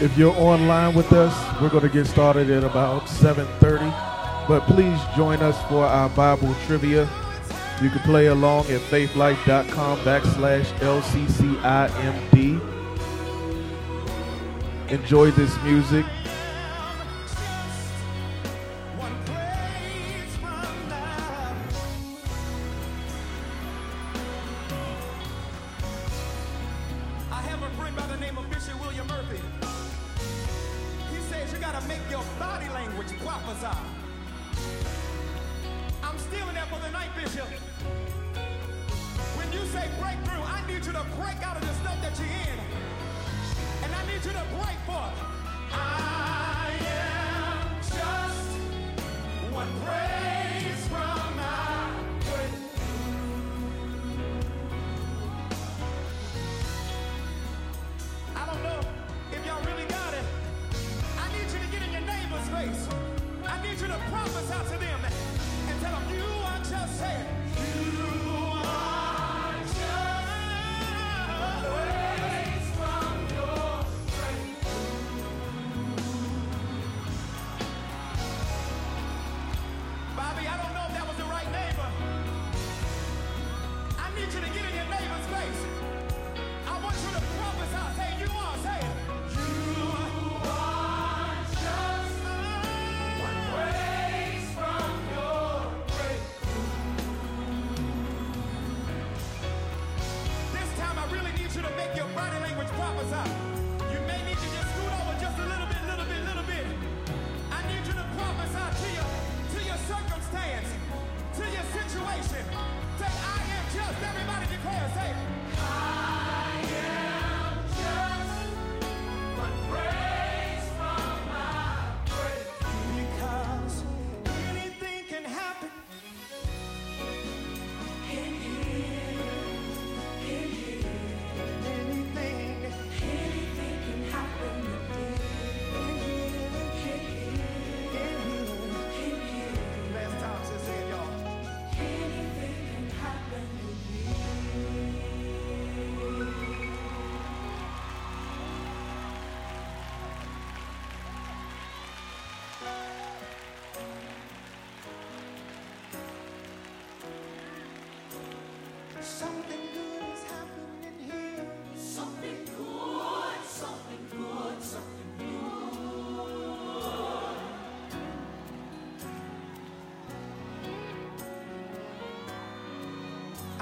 If you're online with us, we're going to get started at about 7:30. But please join us for our Bible trivia. You can play along at faithlife.com backslash LCCIMD. Enjoy this music.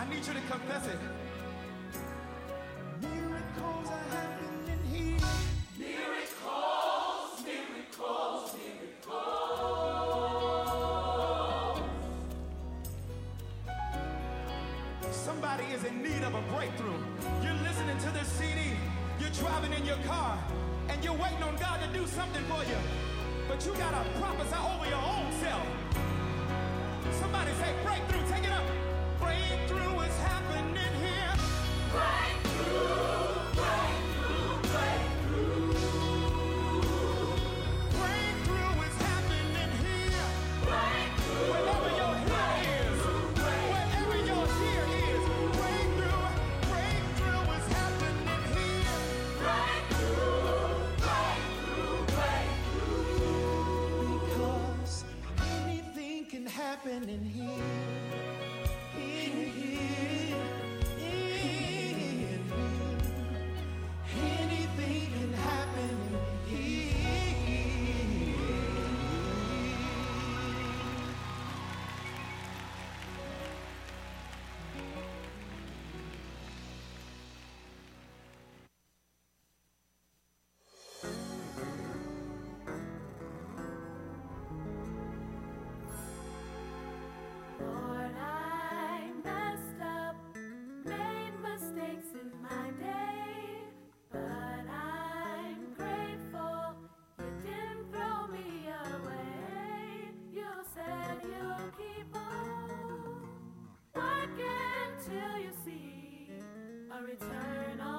I need you to confess it. Miracles are happening here. Miracles, miracles, miracles. Somebody is in need of a breakthrough. You're listening to this CD. You're driving in your car and you're waiting on God to do something for you. But you gotta prophesy over your own self. Somebody say breakthrough, take it up. return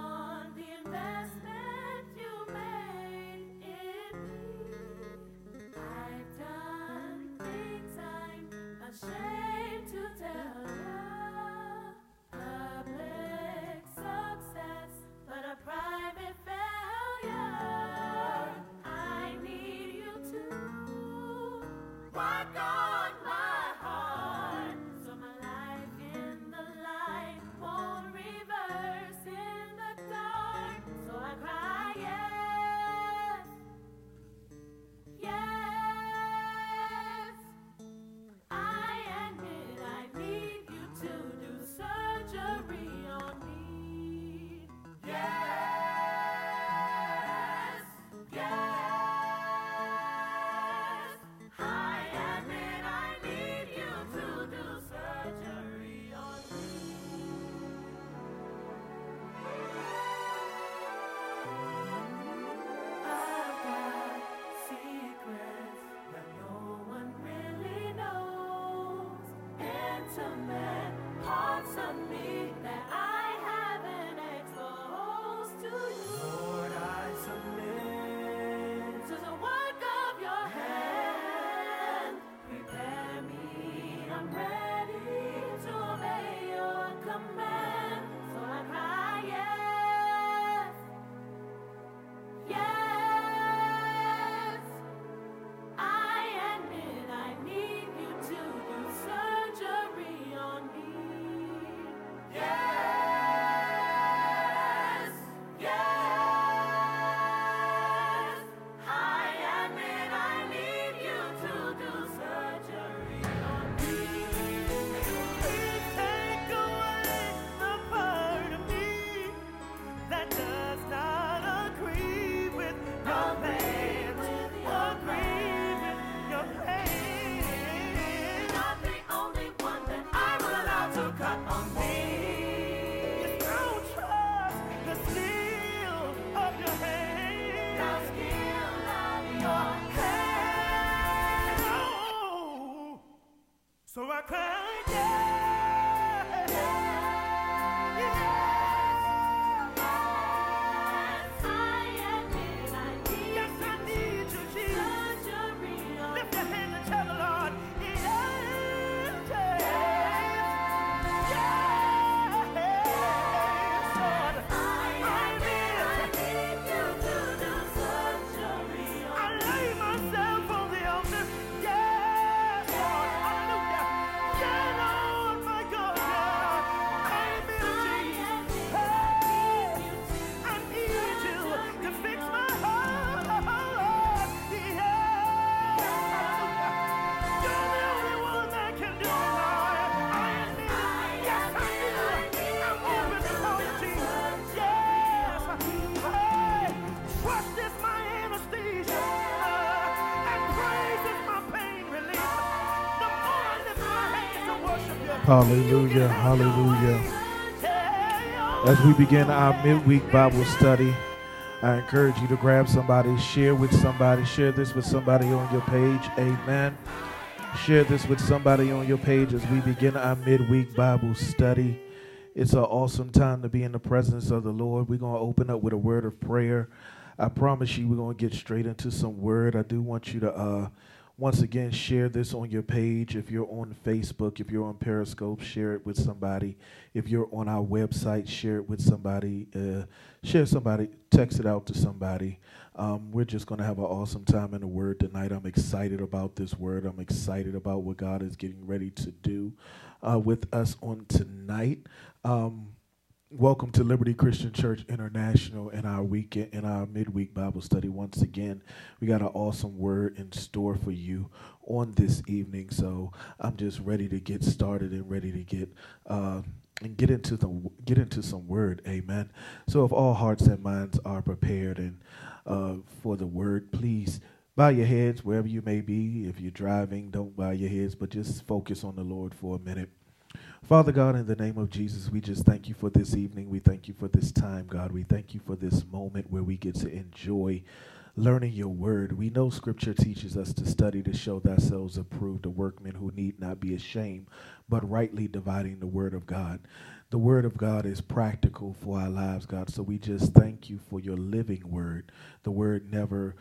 Hallelujah. Hallelujah. As we begin our midweek Bible study, I encourage you to grab somebody, share with somebody, share this with somebody on your page. Amen. Share this with somebody on your page as we begin our midweek Bible study. It's an awesome time to be in the presence of the Lord. We're going to open up with a word of prayer. I promise you, we're going to get straight into some word. I do want you to uh, once again, share this on your page. If you're on Facebook, if you're on Periscope, share it with somebody. If you're on our website, share it with somebody. Uh, share somebody, text it out to somebody. Um, we're just going to have an awesome time in the Word tonight. I'm excited about this Word. I'm excited about what God is getting ready to do uh, with us on tonight. Um, Welcome to Liberty Christian Church International in our weekend in our midweek Bible study. Once again, we got an awesome word in store for you on this evening. So I'm just ready to get started and ready to get uh, and get into the get into some word. Amen. So if all hearts and minds are prepared and uh, for the word, please bow your heads wherever you may be. If you're driving, don't bow your heads, but just focus on the Lord for a minute. Father God, in the name of Jesus, we just thank you for this evening. We thank you for this time, God. We thank you for this moment where we get to enjoy learning your word. We know scripture teaches us to study to show ourselves approved, a workman who need not be ashamed, but rightly dividing the word of God. The word of God is practical for our lives, God. So we just thank you for your living word. The word never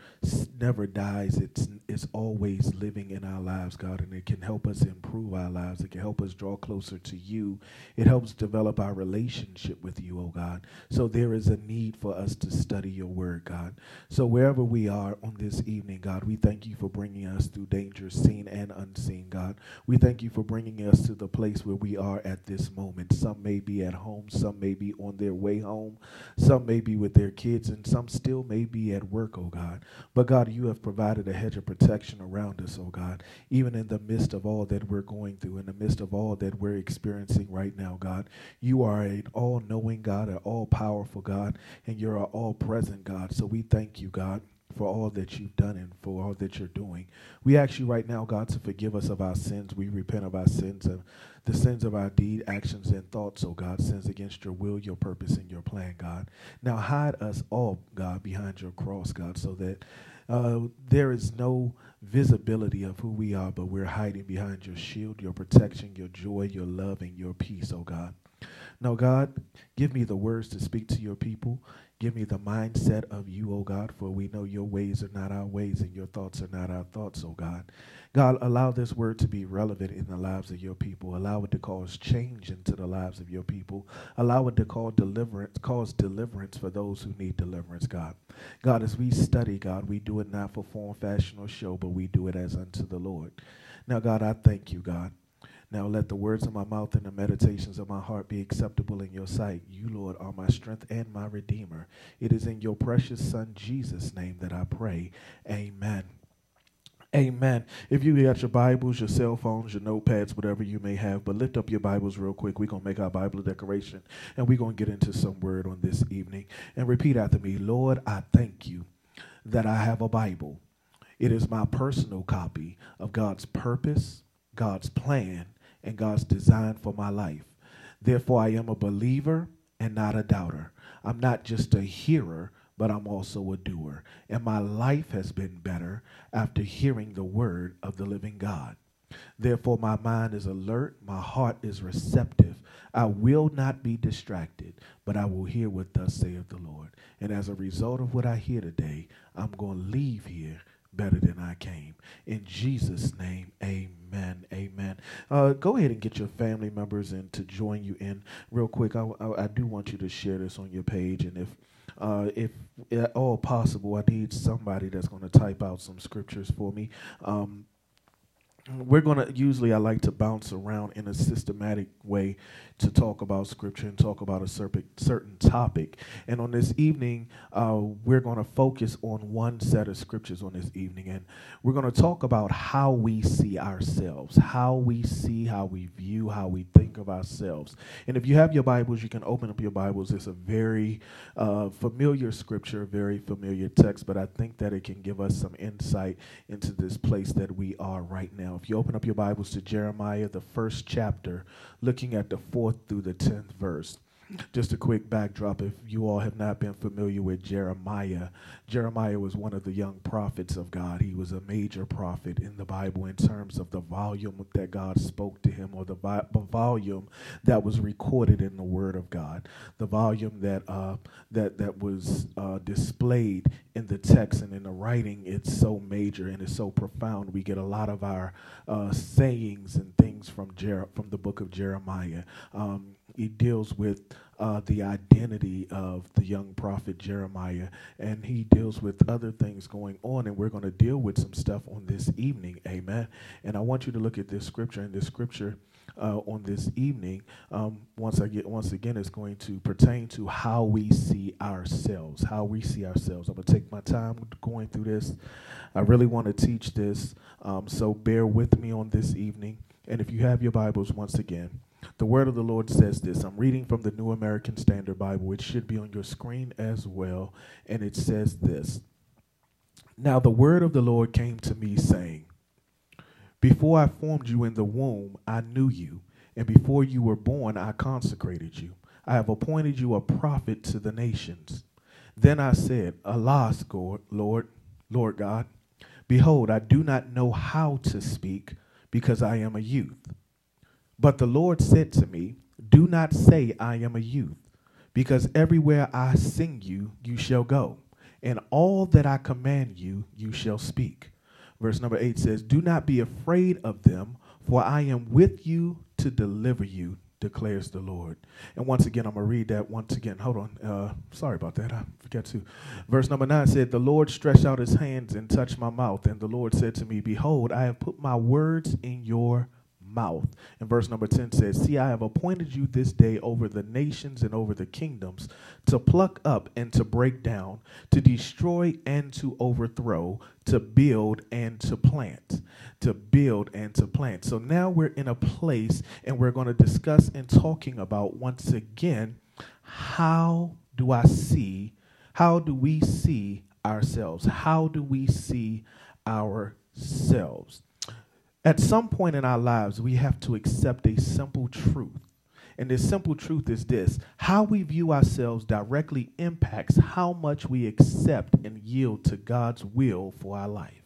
never dies. It's it's always living in our lives, God, and it can help us improve our lives. It can help us draw closer to you. It helps develop our relationship with you, oh God. So there is a need for us to study your word, God. So wherever we are on this evening, God, we thank you for bringing us through dangers seen and unseen, God. We thank you for bringing us to the place where we are at this moment. Some may be at home, some may be on their way home, some may be with their kids, and some still may be at work, oh God. But God, you have provided a hedge of protection around us, oh God, even in the midst of all that we're going through, in the midst of all that we're experiencing right now, God. You are an all knowing God, an all powerful God, and you're an all present God. So we thank you, God for all that you've done and for all that you're doing. We ask you right now, God, to forgive us of our sins. We repent of our sins and the sins of our deed, actions, and thoughts, oh God, sins against your will, your purpose, and your plan, God. Now hide us all, God, behind your cross, God, so that uh, there is no visibility of who we are, but we're hiding behind your shield, your protection, your joy, your love, and your peace, oh God. Now, God, give me the words to speak to your people. Give me the mindset of you, O God, for we know your ways are not our ways and your thoughts are not our thoughts, O God. God, allow this word to be relevant in the lives of your people. Allow it to cause change into the lives of your people. Allow it to call deliverance, cause deliverance for those who need deliverance, God. God, as we study, God, we do it not for form, fashion, or show, but we do it as unto the Lord. Now, God, I thank you, God. Now let the words of my mouth and the meditations of my heart be acceptable in your sight. You, Lord, are my strength and my redeemer. It is in your precious Son, Jesus' name, that I pray. Amen. Amen. If you got your Bibles, your cell phones, your notepads, whatever you may have, but lift up your Bibles real quick. We're going to make our Bible decoration and we're going to get into some word on this evening. And repeat after me Lord, I thank you that I have a Bible. It is my personal copy of God's purpose, God's plan, and God's design for my life. Therefore, I am a believer and not a doubter. I'm not just a hearer, but I'm also a doer. And my life has been better after hearing the word of the living God. Therefore, my mind is alert, my heart is receptive. I will not be distracted, but I will hear what thus saith the Lord. And as a result of what I hear today, I'm going to leave here better than I came. In Jesus' name, amen. Amen. Uh, go ahead and get your family members in to join you in real quick. I, I, I do want you to share this on your page. And if uh, if at all possible, I need somebody that's going to type out some scriptures for me. Um, we're going to usually I like to bounce around in a systematic way to talk about scripture and talk about a certain topic. And on this evening, uh, we're going to focus on one set of scriptures on this evening. And we're going to talk about how we see ourselves, how we see, how we view, how we think of ourselves. And if you have your Bibles, you can open up your Bibles. It's a very uh, familiar scripture, very familiar text, but I think that it can give us some insight into this place that we are right now If you open up your Bibles to Jeremiah, the first chapter, looking at the fourth through the tenth verse. Just a quick backdrop if you all have not been familiar with Jeremiah. Jeremiah was one of the young prophets of God. He was a major prophet in the Bible in terms of the volume that God spoke to him or the vi- volume that was recorded in the Word of God, the volume that uh, that that was uh, displayed in the text and in the writing. It's so major and it's so profound. We get a lot of our uh, sayings and things from Jer- from the book of Jeremiah. Um, he deals with uh, the identity of the young prophet Jeremiah, and he deals with other things going on. And we're going to deal with some stuff on this evening. Amen. And I want you to look at this scripture, and this scripture uh, on this evening, um, once I get once again, is going to pertain to how we see ourselves. How we see ourselves. I'm going to take my time going through this. I really want to teach this, um, so bear with me on this evening. And if you have your Bibles, once again. The word of the Lord says this. I'm reading from the New American Standard Bible, which should be on your screen as well. And it says this Now the word of the Lord came to me, saying, Before I formed you in the womb, I knew you, and before you were born, I consecrated you. I have appointed you a prophet to the nations. Then I said, Alas, Lord, Lord God, behold, I do not know how to speak, because I am a youth. But the Lord said to me, Do not say, I am a youth, because everywhere I sing you, you shall go, and all that I command you, you shall speak. Verse number eight says, Do not be afraid of them, for I am with you to deliver you, declares the Lord. And once again, I'm going to read that once again. Hold on. Uh, sorry about that. I forgot to. Verse number nine said, The Lord stretched out his hands and touched my mouth. And the Lord said to me, Behold, I have put my words in your mouth. And verse number 10 says, See, I have appointed you this day over the nations and over the kingdoms to pluck up and to break down, to destroy and to overthrow, to build and to plant. To build and to plant. So now we're in a place and we're going to discuss and talking about once again how do I see, how do we see ourselves? How do we see ourselves? At some point in our lives, we have to accept a simple truth. And this simple truth is this how we view ourselves directly impacts how much we accept and yield to God's will for our life.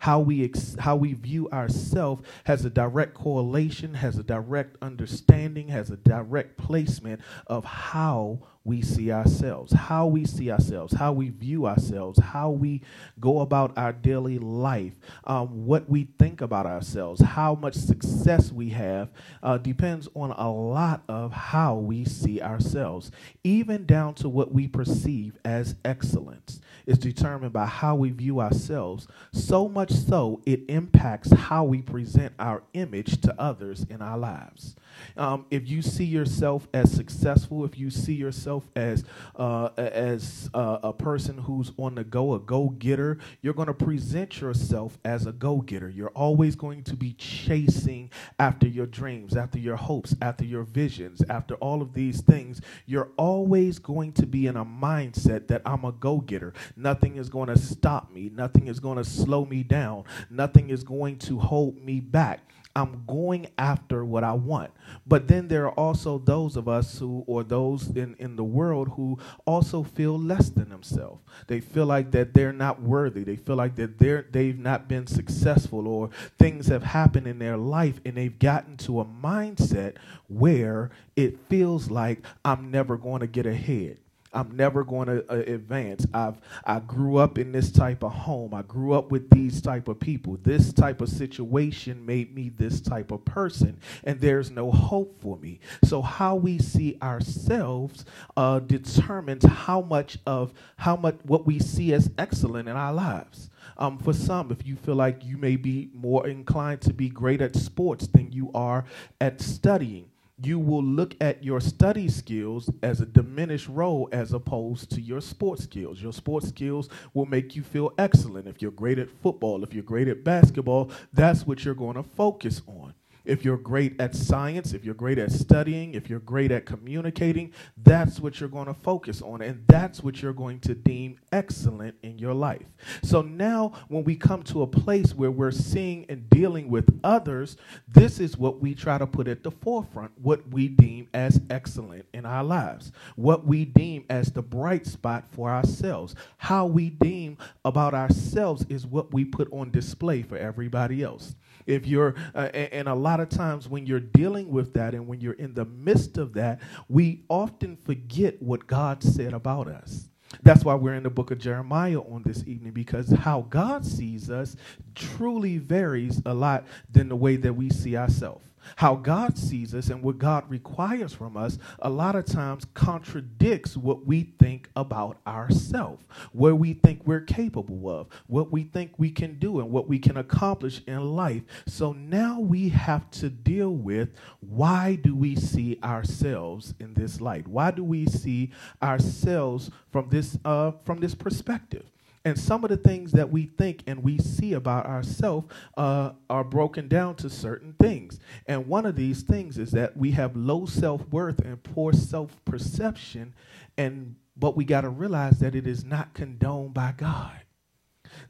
How we, ex- how we view ourselves has a direct correlation, has a direct understanding, has a direct placement of how we see ourselves, how we see ourselves, how we view ourselves, how we go about our daily life, um, what we think about ourselves, how much success we have uh, depends on a lot of how we see ourselves, even down to what we perceive as excellence is determined by how we view ourselves, so much so it impacts how we present our image to others in our lives. Um, if you see yourself as successful, if you see yourself as uh, as uh, a person who's on the go, a go getter, you're going to present yourself as a go getter. You're always going to be chasing after your dreams, after your hopes, after your visions, after all of these things. You're always going to be in a mindset that I'm a go getter. Nothing is going to stop me. Nothing is going to slow me down. Nothing is going to hold me back. I'm going after what I want. But then there are also those of us who, or those in, in the world who also feel less than themselves. They feel like that they're not worthy. They feel like that they're, they've not been successful or things have happened in their life and they've gotten to a mindset where it feels like I'm never going to get ahead. I'm never going to uh, advance. I've I grew up in this type of home. I grew up with these type of people. This type of situation made me this type of person, and there's no hope for me. So how we see ourselves uh, determines how much of how much what we see as excellent in our lives. Um, for some, if you feel like you may be more inclined to be great at sports than you are at studying you will look at your study skills as a diminished role as opposed to your sports skills. Your sports skills will make you feel excellent. If you're great at football, if you're great at basketball, that's what you're going to focus on. If you're great at science, if you're great at studying, if you're great at communicating, that's what you're going to focus on. And that's what you're going to deem excellent in your life. So now, when we come to a place where we're seeing and dealing with others, this is what we try to put at the forefront what we deem as excellent in our lives, what we deem as the bright spot for ourselves. How we deem about ourselves is what we put on display for everybody else if you're uh, and, and, a lot of times when you're dealing with that and when you're in the midst of that we often forget what god said about us. That's why we're in the book of jeremiah on this evening because how god sees us truly varies a lot than the way that we see ourselves how God sees us and what God requires from us a lot of times contradicts what we think about ourselves, where we think we're capable of, what we think we can do, and what we can accomplish in life. So now we have to deal with why do we see ourselves in this light? Why do we see ourselves from this uh, from this perspective? And some of the things that we think and we see about ourselves uh, are broken down to certain things. And one of these things is that we have low self worth and poor self perception. And but we got to realize that it is not condoned by God.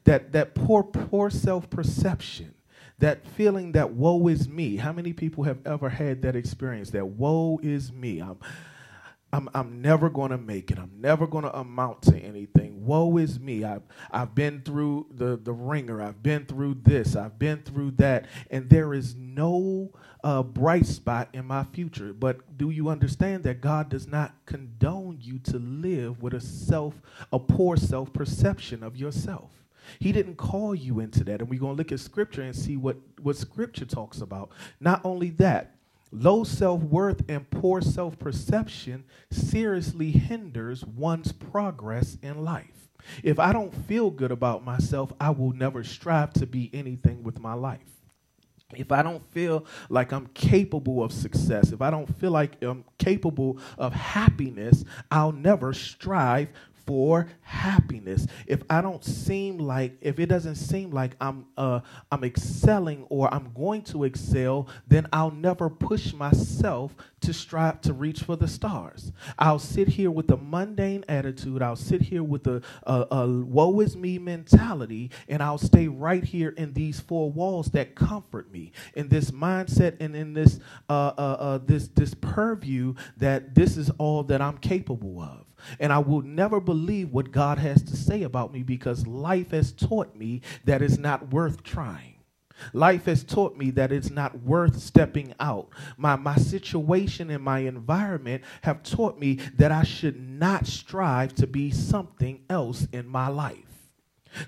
That that poor poor self perception, that feeling that woe is me. How many people have ever had that experience? That woe is me. I'm I'm, I'm never going to make it. I'm never going to amount to anything. Woe is me. I've, I've been through the, the ringer. I've been through this. I've been through that. And there is no uh, bright spot in my future. But do you understand that God does not condone you to live with a self, a poor self perception of yourself? He didn't call you into that. And we're going to look at scripture and see what, what scripture talks about. Not only that, Low self worth and poor self perception seriously hinders one's progress in life. If I don't feel good about myself, I will never strive to be anything with my life. If I don't feel like I'm capable of success, if I don't feel like I'm capable of happiness, I'll never strive for happiness. If I don't seem like, if it doesn't seem like I'm uh, I'm excelling or I'm going to excel, then I'll never push myself to strive to reach for the stars. I'll sit here with a mundane attitude. I'll sit here with a, a, a woe is me mentality, and I'll stay right here in these four walls that comfort me, in this mindset and in this uh, uh, uh this this purview that this is all that I'm capable of. And I will never believe what God has to say about me because life has taught me that it's not worth trying. Life has taught me that it's not worth stepping out. My, my situation and my environment have taught me that I should not strive to be something else in my life.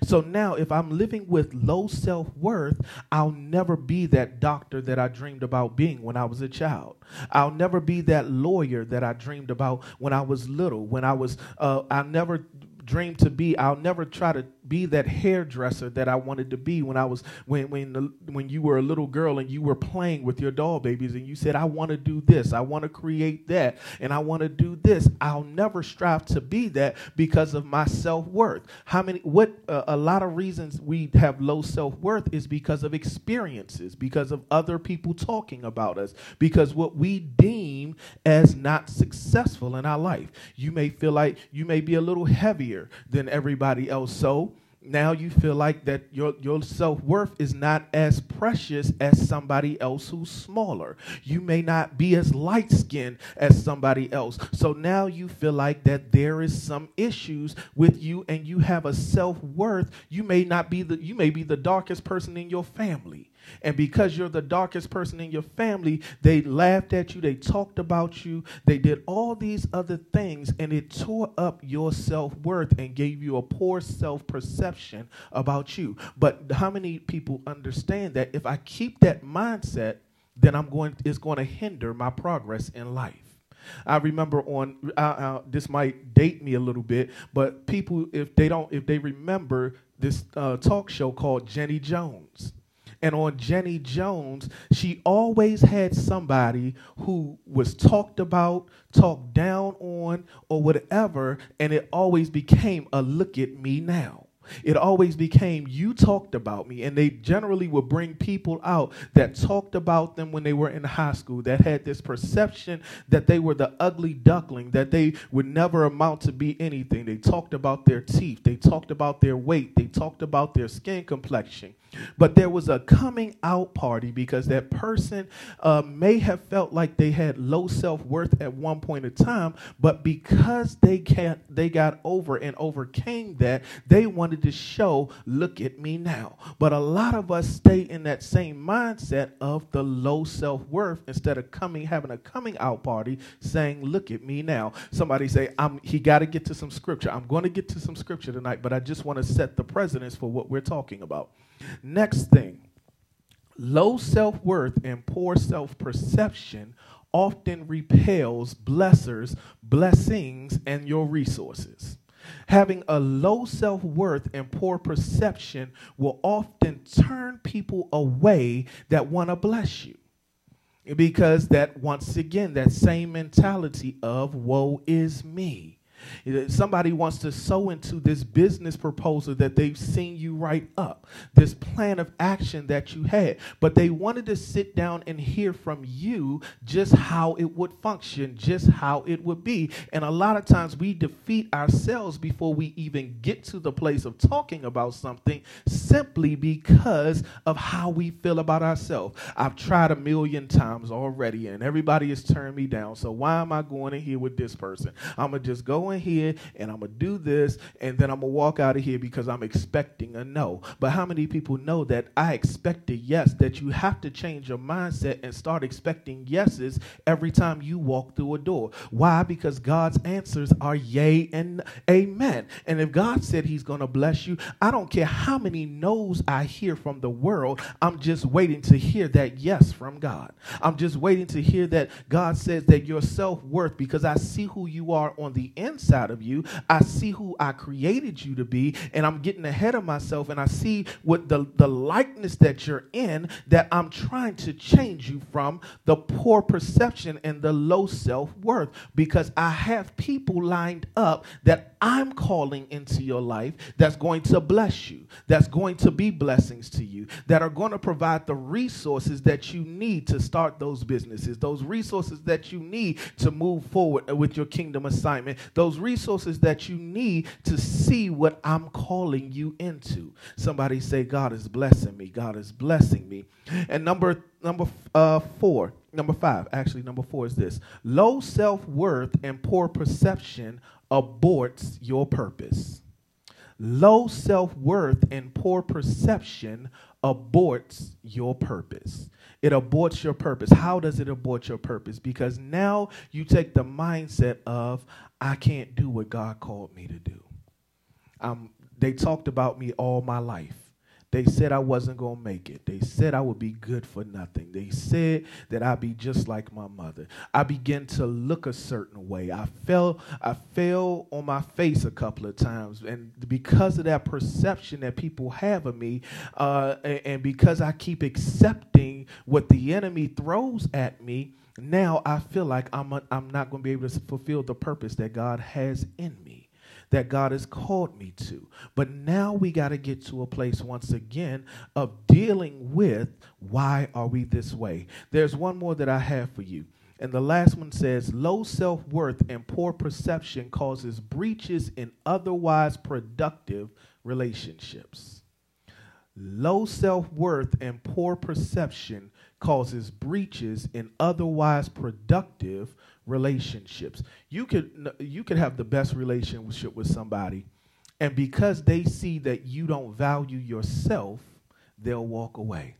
So now, if I'm living with low self worth, I'll never be that doctor that I dreamed about being when I was a child. I'll never be that lawyer that I dreamed about when I was little. When I was, uh, I'll never dream to be. I'll never try to be that hairdresser that I wanted to be when I was when when the, when you were a little girl and you were playing with your doll babies and you said I want to do this, I want to create that, and I want to do this. I'll never strive to be that because of my self-worth. How many what uh, a lot of reasons we have low self-worth is because of experiences, because of other people talking about us, because what we deem as not successful in our life. You may feel like you may be a little heavier than everybody else. So now you feel like that your, your self-worth is not as precious as somebody else who's smaller. You may not be as light-skinned as somebody else. So now you feel like that there is some issues with you and you have a self-worth. You may not be the you may be the darkest person in your family and because you're the darkest person in your family, they laughed at you, they talked about you, they did all these other things, and it tore up your self worth and gave you a poor self perception about you. But how many people understand that if I keep that mindset, then I'm going, it's going to hinder my progress in life. I remember on uh, uh, this might date me a little bit, but people if they don't if they remember this uh, talk show called Jenny Jones and on Jenny Jones, she always had somebody who was talked about, talked down on, or whatever, and it always became a look at me now. It always became, you talked about me. And they generally would bring people out that talked about them when they were in high school, that had this perception that they were the ugly duckling, that they would never amount to be anything. They talked about their teeth, they talked about their weight, they talked about their skin complexion. But there was a coming out party because that person uh, may have felt like they had low self worth at one point in time, but because they can't, they got over and overcame that, they wanted to show, look at me now. But a lot of us stay in that same mindset of the low self worth instead of coming having a coming out party, saying, look at me now. Somebody say, I'm. He got to get to some scripture. I'm going to get to some scripture tonight, but I just want to set the precedence for what we're talking about. Next thing low self worth and poor self perception often repels blessers, blessings, and your resources. Having a low self worth and poor perception will often turn people away that want to bless you. Because that, once again, that same mentality of woe is me. Somebody wants to sow into this business proposal that they've seen you write up, this plan of action that you had, but they wanted to sit down and hear from you just how it would function, just how it would be. And a lot of times we defeat ourselves before we even get to the place of talking about something simply because of how we feel about ourselves. I've tried a million times already, and everybody has turned me down. So why am I going in here with this person? I'm going to just go in here and I'm going to do this and then I'm going to walk out of here because I'm expecting a no. But how many people know that I expect a yes, that you have to change your mindset and start expecting yeses every time you walk through a door? Why? Because God's answers are yay and amen. And if God said he's going to bless you, I don't care how many no's I hear from the world, I'm just waiting to hear that yes from God. I'm just waiting to hear that God says that your self worth, because I see who you are on the inside inside of you. I see who I created you to be, and I'm getting ahead of myself, and I see what the, the likeness that you're in that I'm trying to change you from the poor perception and the low self worth because I have people lined up that I'm calling into your life that's going to bless you, that's going to be blessings to you, that are going to provide the resources that you need to start those businesses, those resources that you need to move forward with your kingdom assignment, those resources that you need to see what I'm calling you into. Somebody say, God is blessing me. God is blessing me. And number number uh, four, number five, actually number four is this: low self worth and poor perception aborts your purpose. Low self worth and poor perception aborts your purpose. It aborts your purpose. How does it abort your purpose? Because now you take the mindset of, I can't do what God called me to do. Um, they talked about me all my life. They said I wasn't going to make it. They said I would be good for nothing. They said that I'd be just like my mother. I began to look a certain way. I fell I fell on my face a couple of times and because of that perception that people have of me uh, and, and because I keep accepting what the enemy throws at me, now I feel like I'm, a, I'm not going to be able to fulfill the purpose that God has in me that God has called me to. But now we got to get to a place once again of dealing with why are we this way. There's one more that I have for you. And the last one says low self worth and poor perception causes breaches in otherwise productive relationships. Low self worth and poor perception causes breaches in otherwise productive relationships. You could you could have the best relationship with somebody and because they see that you don't value yourself, they'll walk away.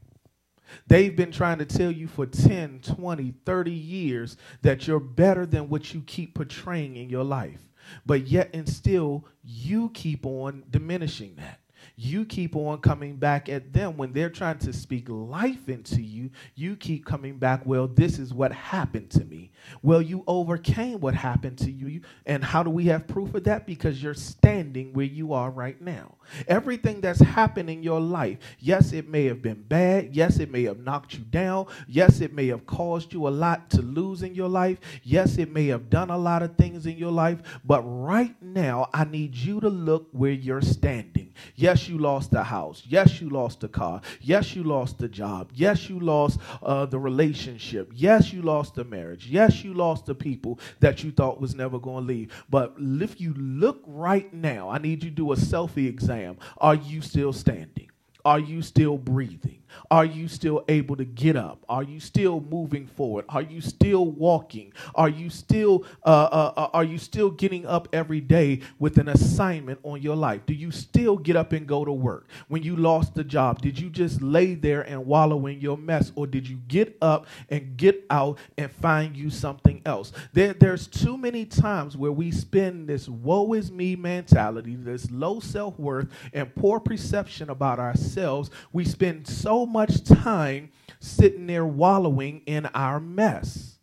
They've been trying to tell you for 10, 20, 30 years that you're better than what you keep portraying in your life. But yet and still you keep on diminishing that you keep on coming back at them when they're trying to speak life into you. You keep coming back, well, this is what happened to me. Well, you overcame what happened to you. And how do we have proof of that? Because you're standing where you are right now. Everything that's happened in your life, yes, it may have been bad. Yes, it may have knocked you down. Yes, it may have caused you a lot to lose in your life. Yes, it may have done a lot of things in your life. But right now, I need you to look where you're standing. Yes, you lost the house. Yes, you lost the car. Yes, you lost the job. Yes, you lost uh, the relationship. Yes, you lost the marriage. Yes, you lost the people that you thought was never going to leave. But if you look right now, I need you to do a selfie exam. Are you still standing? Are you still breathing? Are you still able to get up? Are you still moving forward? Are you still walking? Are you still uh, uh, uh, are you still getting up every day with an assignment on your life? Do you still get up and go to work? When you lost the job, did you just lay there and wallow in your mess, or did you get up and get out and find you something else? There, there's too many times where we spend this woe is me mentality, this low self worth, and poor perception about ourselves. We spend so much time sitting there wallowing in our mess.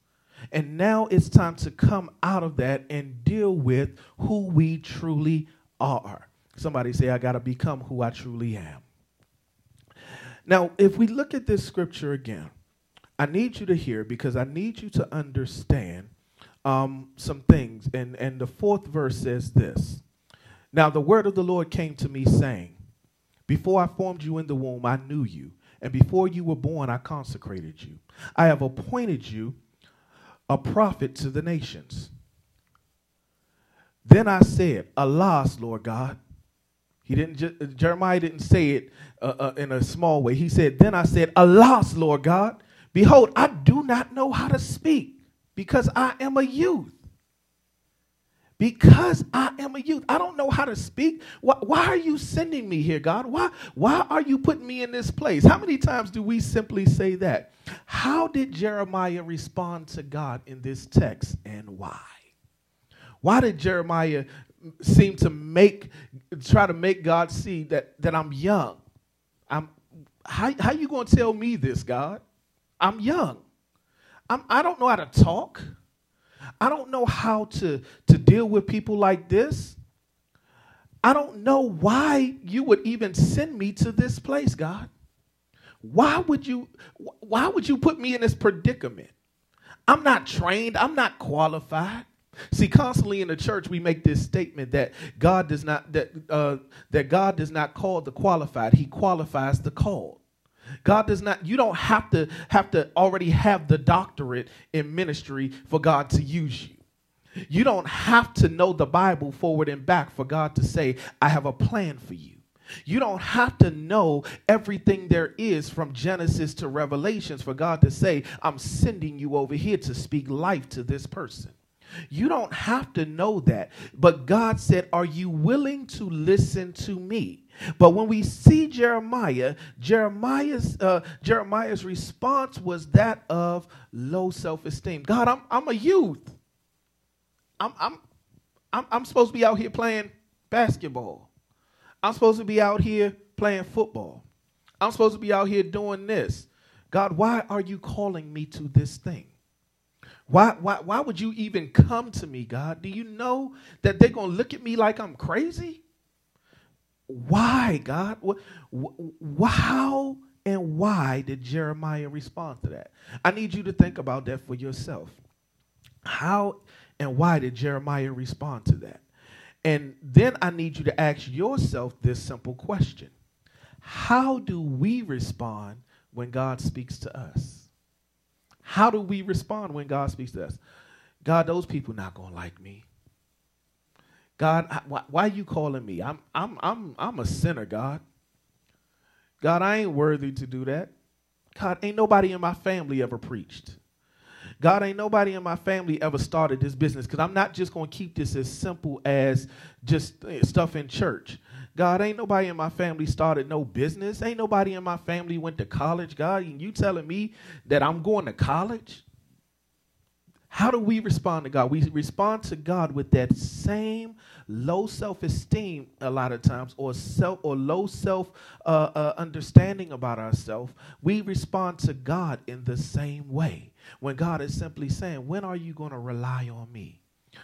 And now it's time to come out of that and deal with who we truly are. Somebody say, I got to become who I truly am. Now, if we look at this scripture again, I need you to hear because I need you to understand um, some things. And, and the fourth verse says this Now the word of the Lord came to me, saying, Before I formed you in the womb, I knew you. And before you were born, I consecrated you. I have appointed you a prophet to the nations. Then I said, Alas, Lord God. He didn't. Jeremiah didn't say it uh, uh, in a small way. He said, "Then I said, Alas, Lord God, behold, I do not know how to speak because I am a youth." Because I am a youth. I don't know how to speak. Why, why, are you sending me here, God? Why, why are you putting me in this place? How many times do we simply say that? How did Jeremiah respond to God in this text and why? Why did Jeremiah seem to make try to make God see that, that I'm young? I'm how, how you gonna tell me this, God? I'm young. I'm, I don't know how to talk. I don't know how to, to deal with people like this. I don't know why you would even send me to this place, God. Why would you why would you put me in this predicament? I'm not trained, I'm not qualified. See, constantly in the church, we make this statement that God does not that uh, that God does not call the qualified; He qualifies the called. God does not, you don't have to have to already have the doctorate in ministry for God to use you. You don't have to know the Bible forward and back for God to say, I have a plan for you. You don't have to know everything there is from Genesis to Revelations for God to say, I'm sending you over here to speak life to this person. You don't have to know that. But God said, Are you willing to listen to me? But when we see Jeremiah, Jeremiah's uh, Jeremiah's response was that of low self-esteem. God, I'm I'm a youth. I'm I'm I'm, I'm supposed to be out here playing basketball. I'm supposed to be out here playing football. I'm supposed to be out here doing this. God, why are you calling me to this thing? Why, why, why would you even come to me, God? Do you know that they're going to look at me like I'm crazy? Why, God? How and why did Jeremiah respond to that? I need you to think about that for yourself. How and why did Jeremiah respond to that? And then I need you to ask yourself this simple question How do we respond when God speaks to us? How do we respond when God speaks to us? God, those people not to like me. God, why, why, you calling me? I'm, I'm, I'm, I'm a sinner, God. God, I ain't worthy to do that. God, ain't nobody in my family ever preached. God, ain't nobody in my family ever started this business because I'm not just going to keep this as simple as just eh, stuff in church. God, ain't nobody in my family started no business. Ain't nobody in my family went to college. God, and you telling me that I'm going to college? How do we respond to God? We respond to God with that same low self-esteem a lot of times, or self or low self uh, uh, understanding about ourselves. We respond to God in the same way. When God is simply saying, "When are you going to rely on me?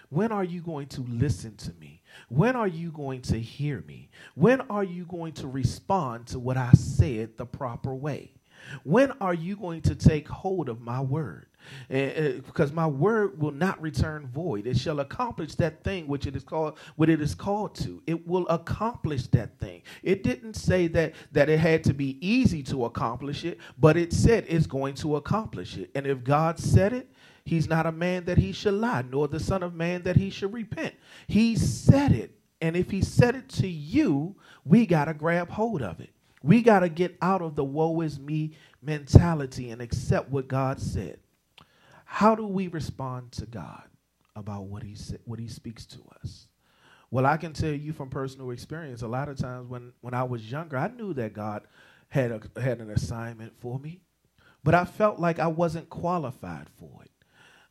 When are you going to listen to me? When are you going to hear me? When are you going to respond to what I said the proper way? When are you going to take hold of my word?" Eh, eh, because my word will not return void. It shall accomplish that thing which it is called what it is called to. It will accomplish that thing. It didn't say that that it had to be easy to accomplish it, but it said it's going to accomplish it. And if God said it, He's not a man that he should lie, nor the Son of Man that he should repent. He said it. And if he said it to you, we got to grab hold of it. We got to get out of the woe is me mentality and accept what God said. How do we respond to God about what he sa- what he speaks to us? Well, I can tell you from personal experience, a lot of times when, when I was younger, I knew that God had, a, had an assignment for me, but I felt like I wasn't qualified for it.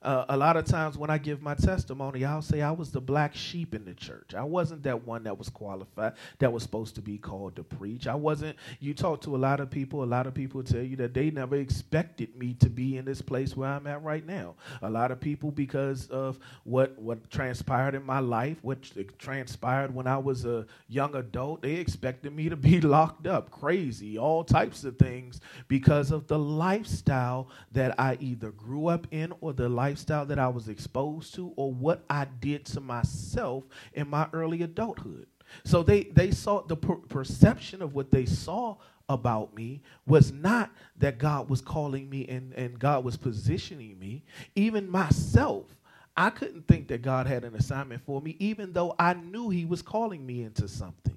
Uh, a lot of times when I give my testimony, I'll say I was the black sheep in the church. I wasn't that one that was qualified, that was supposed to be called to preach. I wasn't, you talk to a lot of people, a lot of people tell you that they never expected me to be in this place where I'm at right now. A lot of people, because of what, what transpired in my life, what transpired when I was a young adult, they expected me to be locked up, crazy, all types of things because of the lifestyle that I either grew up in or the life lifestyle that I was exposed to or what I did to myself in my early adulthood. So they, they saw the per- perception of what they saw about me was not that God was calling me and, and God was positioning me. Even myself, I couldn't think that God had an assignment for me, even though I knew He was calling me into something.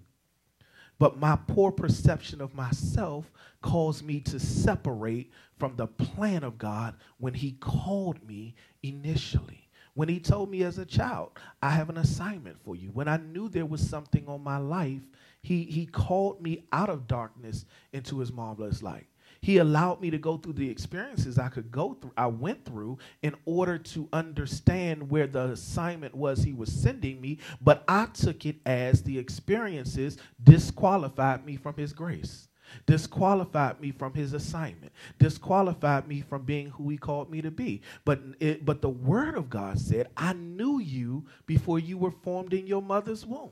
But my poor perception of myself caused me to separate from the plan of God when He called me initially. When He told me as a child, I have an assignment for you. When I knew there was something on my life, He, he called me out of darkness into His marvelous light. He allowed me to go through the experiences I could go through, I went through in order to understand where the assignment was he was sending me, but I took it as the experiences disqualified me from his grace. Disqualified me from his assignment, disqualified me from being who he called me to be. But, it, but the word of God said, I knew you before you were formed in your mother's womb.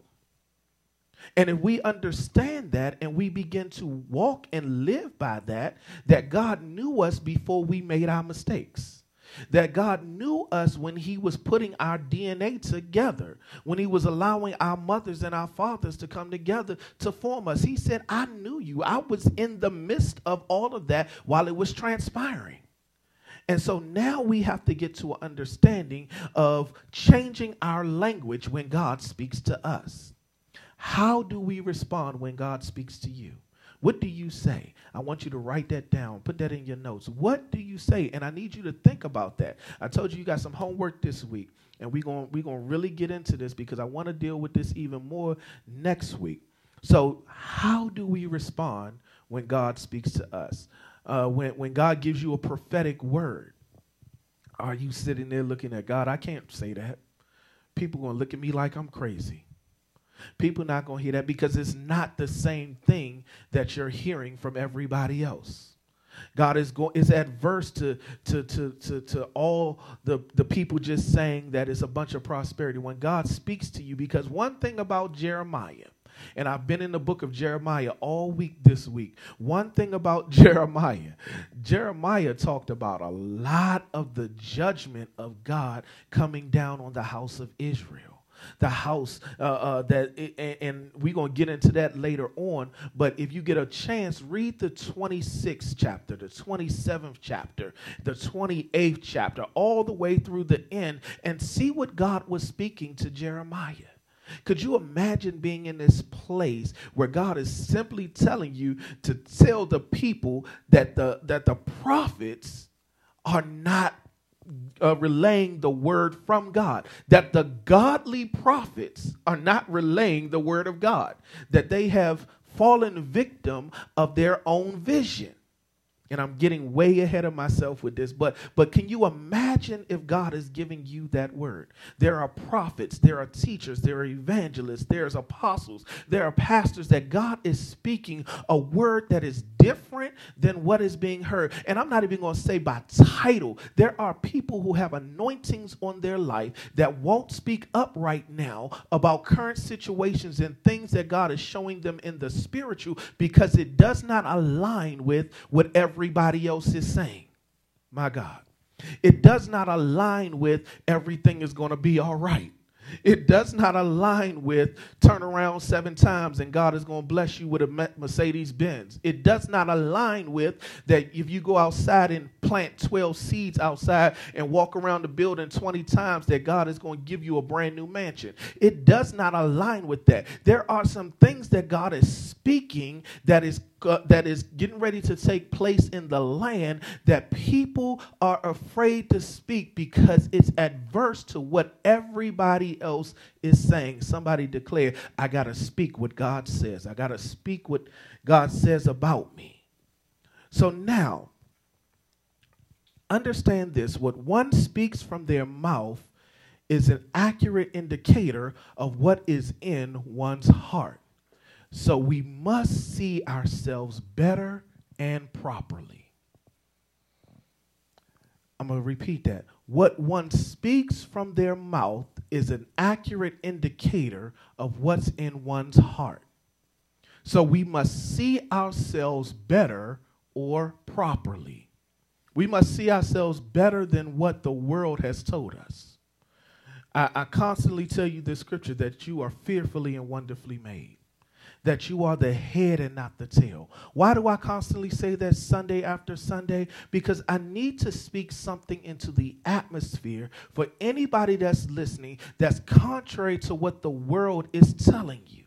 And if we understand that and we begin to walk and live by that, that God knew us before we made our mistakes. That God knew us when He was putting our DNA together, when He was allowing our mothers and our fathers to come together to form us. He said, I knew you. I was in the midst of all of that while it was transpiring. And so now we have to get to an understanding of changing our language when God speaks to us. How do we respond when God speaks to you? What do you say? I want you to write that down, put that in your notes. What do you say? And I need you to think about that. I told you you got some homework this week, and we're going we're going to really get into this because I want to deal with this even more next week. So, how do we respond when God speaks to us? Uh, when when God gives you a prophetic word, are you sitting there looking at God? I can't say that. People going to look at me like I'm crazy. People not going to hear that because it's not the same thing that you're hearing from everybody else. God is going is adverse to to to to, to all the, the people just saying that it's a bunch of prosperity. When God speaks to you, because one thing about Jeremiah, and I've been in the book of Jeremiah all week this week. One thing about Jeremiah, Jeremiah talked about a lot of the judgment of God coming down on the house of Israel the house uh, uh, that and, and we're going to get into that later on. But if you get a chance read the 26th chapter the 27th chapter the 28th chapter all the way through the end and see what god was speaking to jeremiah. Could you imagine being in this place where God is simply telling you to tell the people that the that the prophets are not uh, relaying the word from God, that the godly prophets are not relaying the word of God, that they have fallen victim of their own vision and I'm getting way ahead of myself with this, but but can you imagine if God is giving you that word? There are prophets, there are teachers, there are evangelists, there's apostles, there are pastors that God is speaking a word that is different than what is being heard. And I'm not even going to say by title. There are people who have anointings on their life that won't speak up right now about current situations and things that God is showing them in the spiritual because it does not align with what everybody else is saying. My God. It does not align with everything is going to be all right. It does not align with turn around seven times and God is going to bless you with a Mercedes Benz. It does not align with that if you go outside and plant 12 seeds outside and walk around the building 20 times that God is going to give you a brand new mansion. It does not align with that. There are some things that God is speaking that is uh, that is getting ready to take place in the land that people are afraid to speak because it's adverse to what everybody else is saying. Somebody declare, I got to speak what God says. I got to speak what God says about me. So now, understand this what one speaks from their mouth is an accurate indicator of what is in one's heart. So we must see ourselves better and properly. I'm going to repeat that. What one speaks from their mouth is an accurate indicator of what's in one's heart. So we must see ourselves better or properly. We must see ourselves better than what the world has told us. I, I constantly tell you this scripture that you are fearfully and wonderfully made that you are the head and not the tail. Why do I constantly say that Sunday after Sunday? Because I need to speak something into the atmosphere for anybody that's listening that's contrary to what the world is telling you.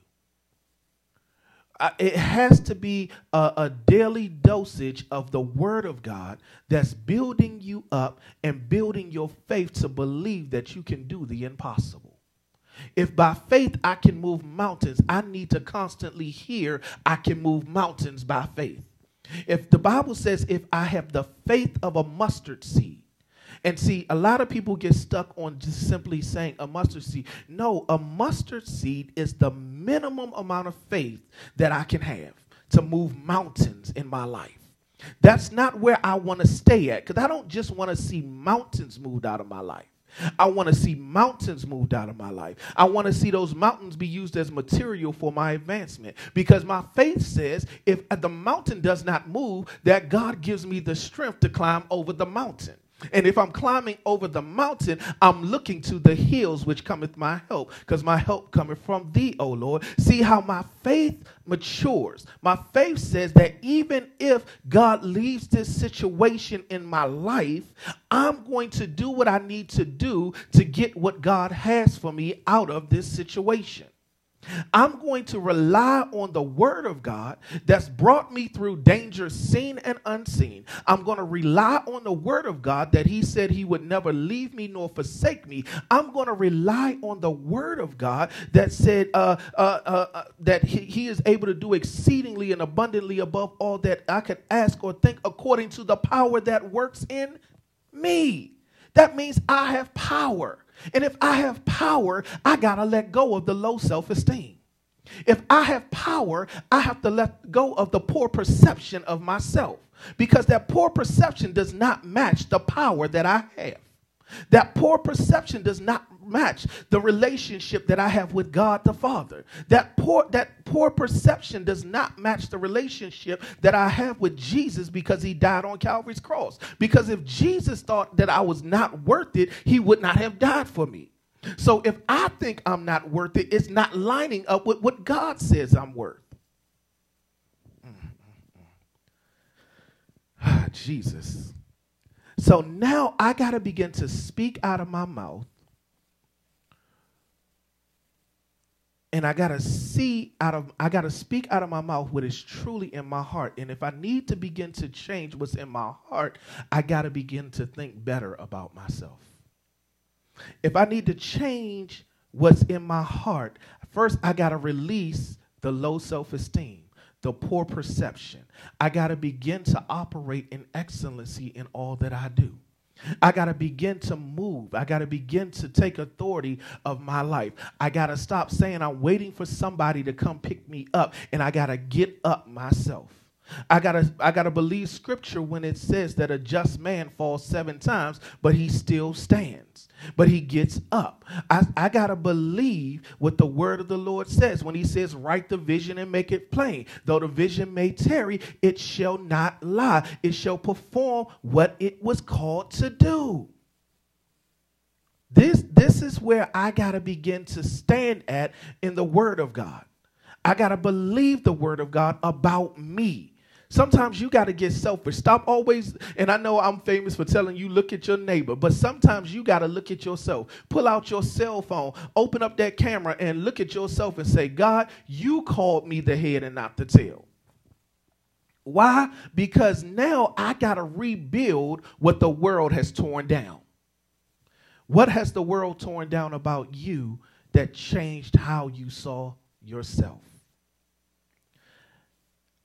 it has to be a, a daily dosage of the Word of God that's building you up and building your faith to believe that you can do the impossible. If by faith I can move mountains, I need to constantly hear I can move mountains by faith. If the Bible says, if I have the faith of a mustard seed, and see, a lot of people get stuck on just simply saying a mustard seed. No, a mustard seed is the minimum amount of faith that I can have to move mountains in my life. That's not where I want to stay at because I don't just want to see mountains moved out of my life. I want to see mountains moved out of my life. I want to see those mountains be used as material for my advancement because my faith says if the mountain does not move, that God gives me the strength to climb over the mountain. And if I'm climbing over the mountain, I'm looking to the hills which cometh my help, because my help cometh from thee, O Lord. See how my faith matures. My faith says that even if God leaves this situation in my life, I'm going to do what I need to do to get what God has for me out of this situation. I'm going to rely on the word of God that's brought me through danger seen and unseen. I'm going to rely on the word of God that he said he would never leave me nor forsake me. I'm going to rely on the word of God that said uh, uh, uh, uh, that he, he is able to do exceedingly and abundantly above all that I could ask or think according to the power that works in me. That means I have power. And if I have power, I got to let go of the low self esteem. If I have power, I have to let go of the poor perception of myself because that poor perception does not match the power that I have. That poor perception does not match the relationship that I have with God the Father. That poor that poor perception does not match the relationship that I have with Jesus because he died on Calvary's cross. Because if Jesus thought that I was not worth it, he would not have died for me. So if I think I'm not worth it, it's not lining up with what God says I'm worth. Ah, Jesus. So now I got to begin to speak out of my mouth. And I got to see out of I got to speak out of my mouth what is truly in my heart. And if I need to begin to change what's in my heart, I got to begin to think better about myself. If I need to change what's in my heart, first I got to release the low self-esteem the poor perception. I got to begin to operate in excellency in all that I do. I got to begin to move. I got to begin to take authority of my life. I got to stop saying I'm waiting for somebody to come pick me up and I got to get up myself. I gotta, I gotta believe scripture when it says that a just man falls seven times, but he still stands, but he gets up. I, I gotta believe what the word of the Lord says when he says, write the vision and make it plain. Though the vision may tarry, it shall not lie. It shall perform what it was called to do. This, this is where I gotta begin to stand at in the word of God. I got to believe the word of God about me. Sometimes you got to get selfish. Stop always, and I know I'm famous for telling you, look at your neighbor, but sometimes you got to look at yourself. Pull out your cell phone, open up that camera, and look at yourself and say, God, you called me the head and not the tail. Why? Because now I got to rebuild what the world has torn down. What has the world torn down about you that changed how you saw yourself?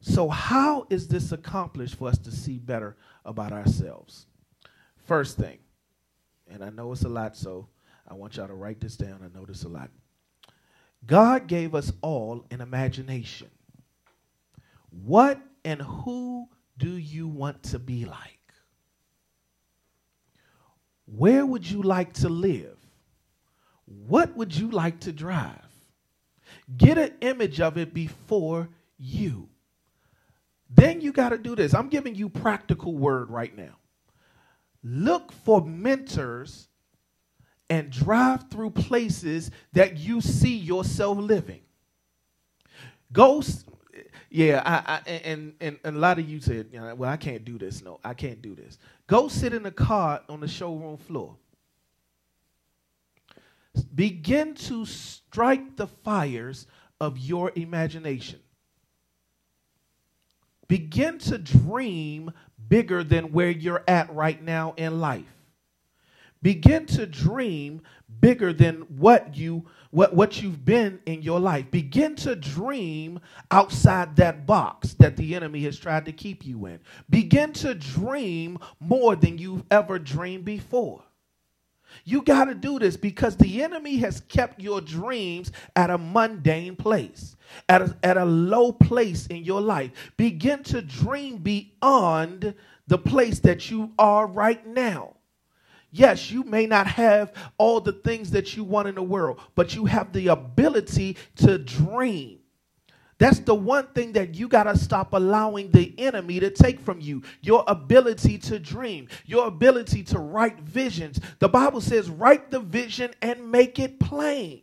So, how is this accomplished for us to see better about ourselves? First thing, and I know it's a lot, so I want y'all to write this down. I know this a lot. God gave us all an imagination. What and who do you want to be like? Where would you like to live? What would you like to drive? Get an image of it before you. Then you got to do this. I'm giving you practical word right now. Look for mentors and drive through places that you see yourself living. Go, yeah, I, I, and, and, and a lot of you said, you know, well, I can't do this. No, I can't do this. Go sit in a car on the showroom floor. Begin to strike the fires of your imagination. Begin to dream bigger than where you're at right now in life. Begin to dream bigger than what you what, what you've been in your life. Begin to dream outside that box that the enemy has tried to keep you in. Begin to dream more than you've ever dreamed before. You got to do this because the enemy has kept your dreams at a mundane place, at a, at a low place in your life. Begin to dream beyond the place that you are right now. Yes, you may not have all the things that you want in the world, but you have the ability to dream. That's the one thing that you got to stop allowing the enemy to take from you your ability to dream, your ability to write visions. The Bible says, write the vision and make it plain.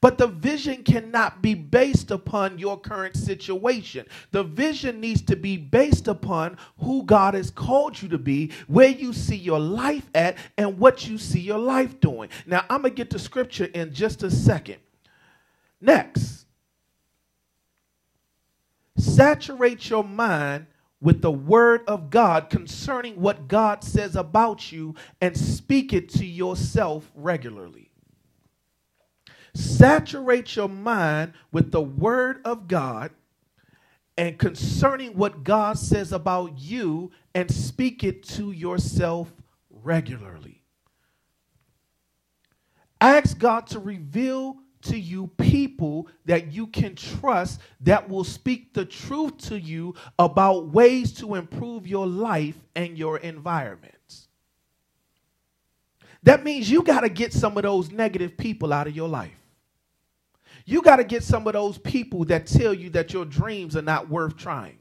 But the vision cannot be based upon your current situation. The vision needs to be based upon who God has called you to be, where you see your life at, and what you see your life doing. Now, I'm going to get to scripture in just a second. Next, saturate your mind with the word of God concerning what God says about you and speak it to yourself regularly. Saturate your mind with the word of God and concerning what God says about you and speak it to yourself regularly. Ask God to reveal to you people that you can trust that will speak the truth to you about ways to improve your life and your environment. That means you got to get some of those negative people out of your life. You got to get some of those people that tell you that your dreams are not worth trying.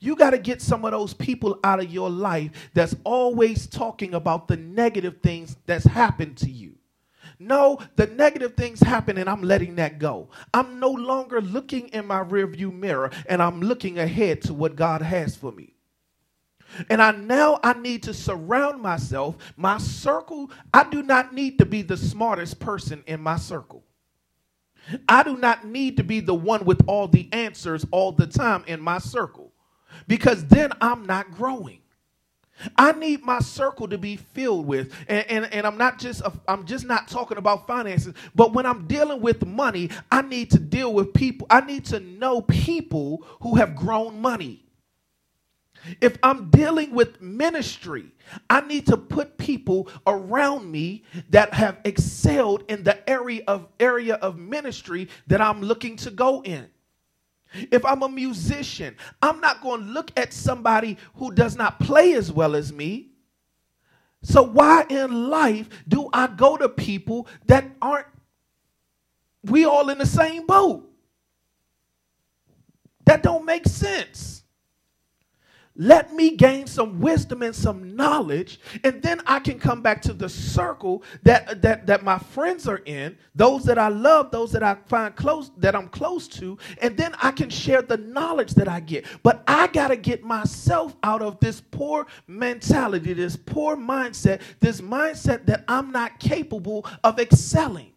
You got to get some of those people out of your life that's always talking about the negative things that's happened to you. No, the negative things happen and I'm letting that go. I'm no longer looking in my rearview mirror and I'm looking ahead to what God has for me. And I now I need to surround myself, my circle. I do not need to be the smartest person in my circle. I do not need to be the one with all the answers all the time in my circle because then I'm not growing. I need my circle to be filled with, and, and, and I'm not just uh, I'm just not talking about finances, but when I'm dealing with money, I need to deal with people. I need to know people who have grown money. If I'm dealing with ministry, I need to put people around me that have excelled in the area of area of ministry that I'm looking to go in. If I'm a musician, I'm not going to look at somebody who does not play as well as me. So, why in life do I go to people that aren't, we all in the same boat? That don't make sense. Let me gain some wisdom and some knowledge, and then I can come back to the circle that, that, that my friends are in, those that I love, those that I find close, that I'm close to, and then I can share the knowledge that I get. But I got to get myself out of this poor mentality, this poor mindset, this mindset that I'm not capable of excelling.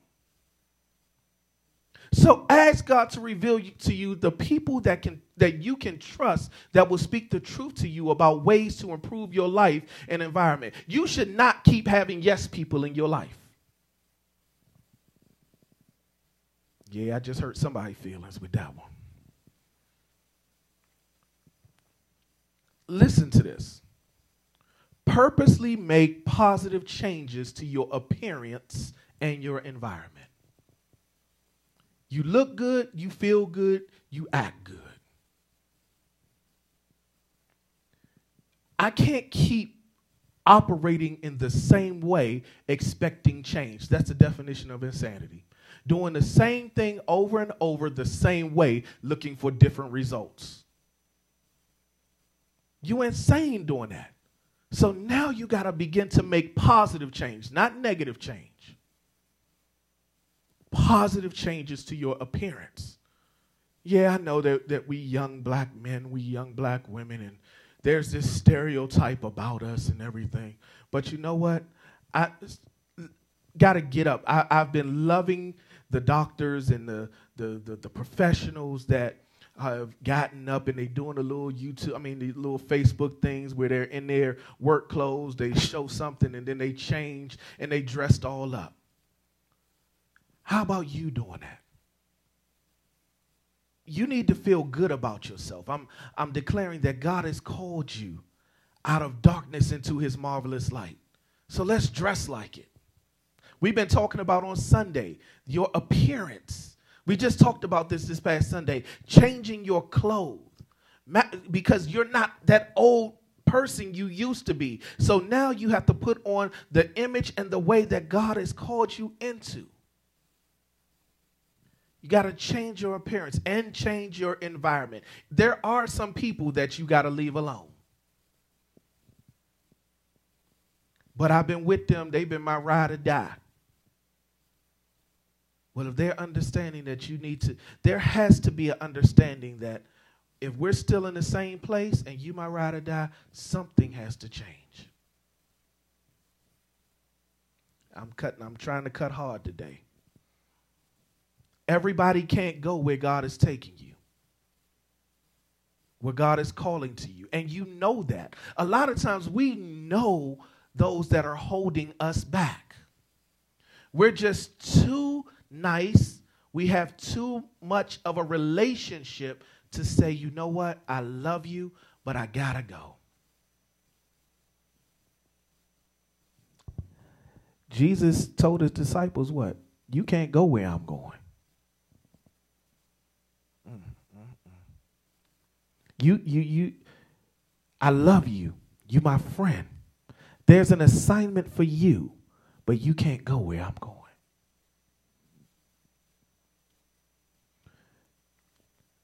So ask God to reveal to you the people that can that you can trust that will speak the truth to you about ways to improve your life and environment. You should not keep having yes people in your life. Yeah, I just hurt somebody's feelings with that one. Listen to this. Purposely make positive changes to your appearance and your environment. You look good, you feel good, you act good. I can't keep operating in the same way expecting change. That's the definition of insanity. Doing the same thing over and over the same way, looking for different results. You insane doing that. So now you got to begin to make positive change, not negative change positive changes to your appearance. Yeah, I know that, that we young black men, we young black women, and there's this stereotype about us and everything. But you know what? I got to get up. I, have been loving the doctors and the, the, the, the professionals that have gotten up and they're doing a little YouTube, I mean, the little Facebook things where they're in their work clothes, they show something and then they change and they dressed all up. How about you doing that? You need to feel good about yourself. I'm, I'm declaring that God has called you out of darkness into his marvelous light. So let's dress like it. We've been talking about on Sunday your appearance. We just talked about this this past Sunday, changing your clothes because you're not that old person you used to be. So now you have to put on the image and the way that God has called you into. You got to change your appearance and change your environment. There are some people that you got to leave alone. But I've been with them, they've been my ride or die. Well, if they're understanding that you need to, there has to be an understanding that if we're still in the same place and you my ride or die, something has to change. I'm cutting, I'm trying to cut hard today. Everybody can't go where God is taking you, where God is calling to you. And you know that. A lot of times we know those that are holding us back. We're just too nice. We have too much of a relationship to say, you know what? I love you, but I gotta go. Jesus told his disciples what? You can't go where I'm going. You, you, you, I love you. You my friend. There's an assignment for you, but you can't go where I'm going.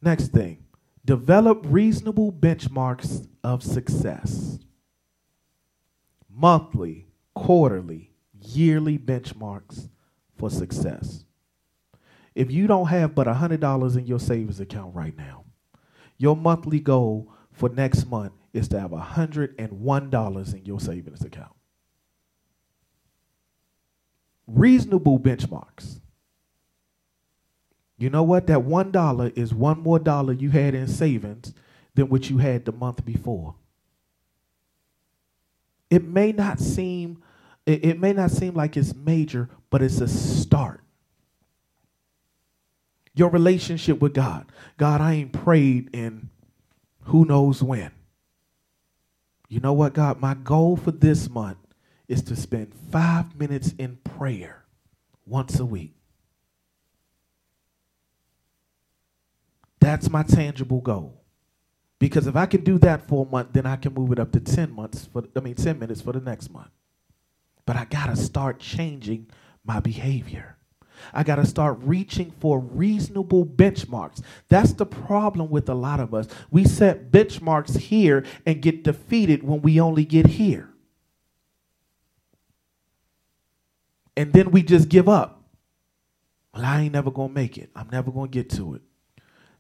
Next thing, develop reasonable benchmarks of success. Monthly, quarterly, yearly benchmarks for success. If you don't have but $100 in your savings account right now, your monthly goal for next month is to have $101 in your savings account. Reasonable benchmarks. You know what? That $1 is one more dollar you had in savings than what you had the month before. It may not seem it, it may not seem like it's major, but it's a start your relationship with God. God, I ain't prayed in who knows when. You know what, God? My goal for this month is to spend five minutes in prayer once a week. That's my tangible goal. Because if I can do that for a month, then I can move it up to 10 months for I mean 10 minutes for the next month. But I got to start changing my behavior. I got to start reaching for reasonable benchmarks. That's the problem with a lot of us. We set benchmarks here and get defeated when we only get here. And then we just give up. Well, I ain't never going to make it. I'm never going to get to it.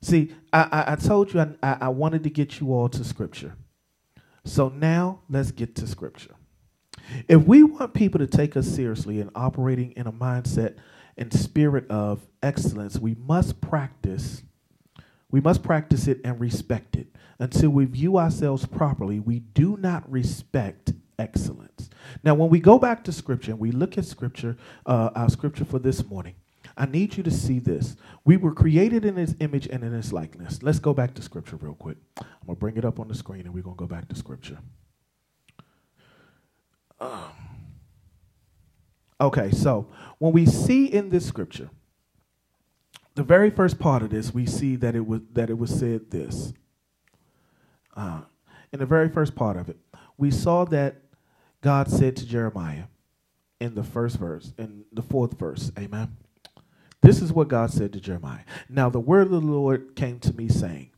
See, I, I, I told you I, I wanted to get you all to Scripture. So now let's get to Scripture. If we want people to take us seriously and operating in a mindset and spirit of excellence, we must practice. We must practice it and respect it. Until we view ourselves properly, we do not respect excellence. Now, when we go back to Scripture and we look at Scripture, uh, our Scripture for this morning, I need you to see this. We were created in his image and in his likeness. Let's go back to scripture real quick. I'm going to bring it up on the screen and we're going to go back to scripture. Um, okay, so when we see in this scripture, the very first part of this, we see that it was that it was said this. Uh, in the very first part of it, we saw that God said to Jeremiah in the first verse, in the fourth verse, Amen. This is what God said to Jeremiah. Now the word of the Lord came to me, saying,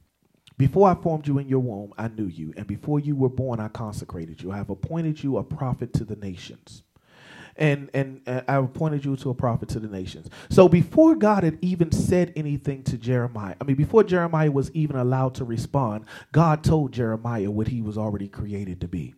Before I formed you in your womb, I knew you, and before you were born, I consecrated you. I have appointed you a prophet to the nations. And, and uh, I appointed you to a prophet to the nations. So before God had even said anything to Jeremiah, I mean, before Jeremiah was even allowed to respond, God told Jeremiah what he was already created to be.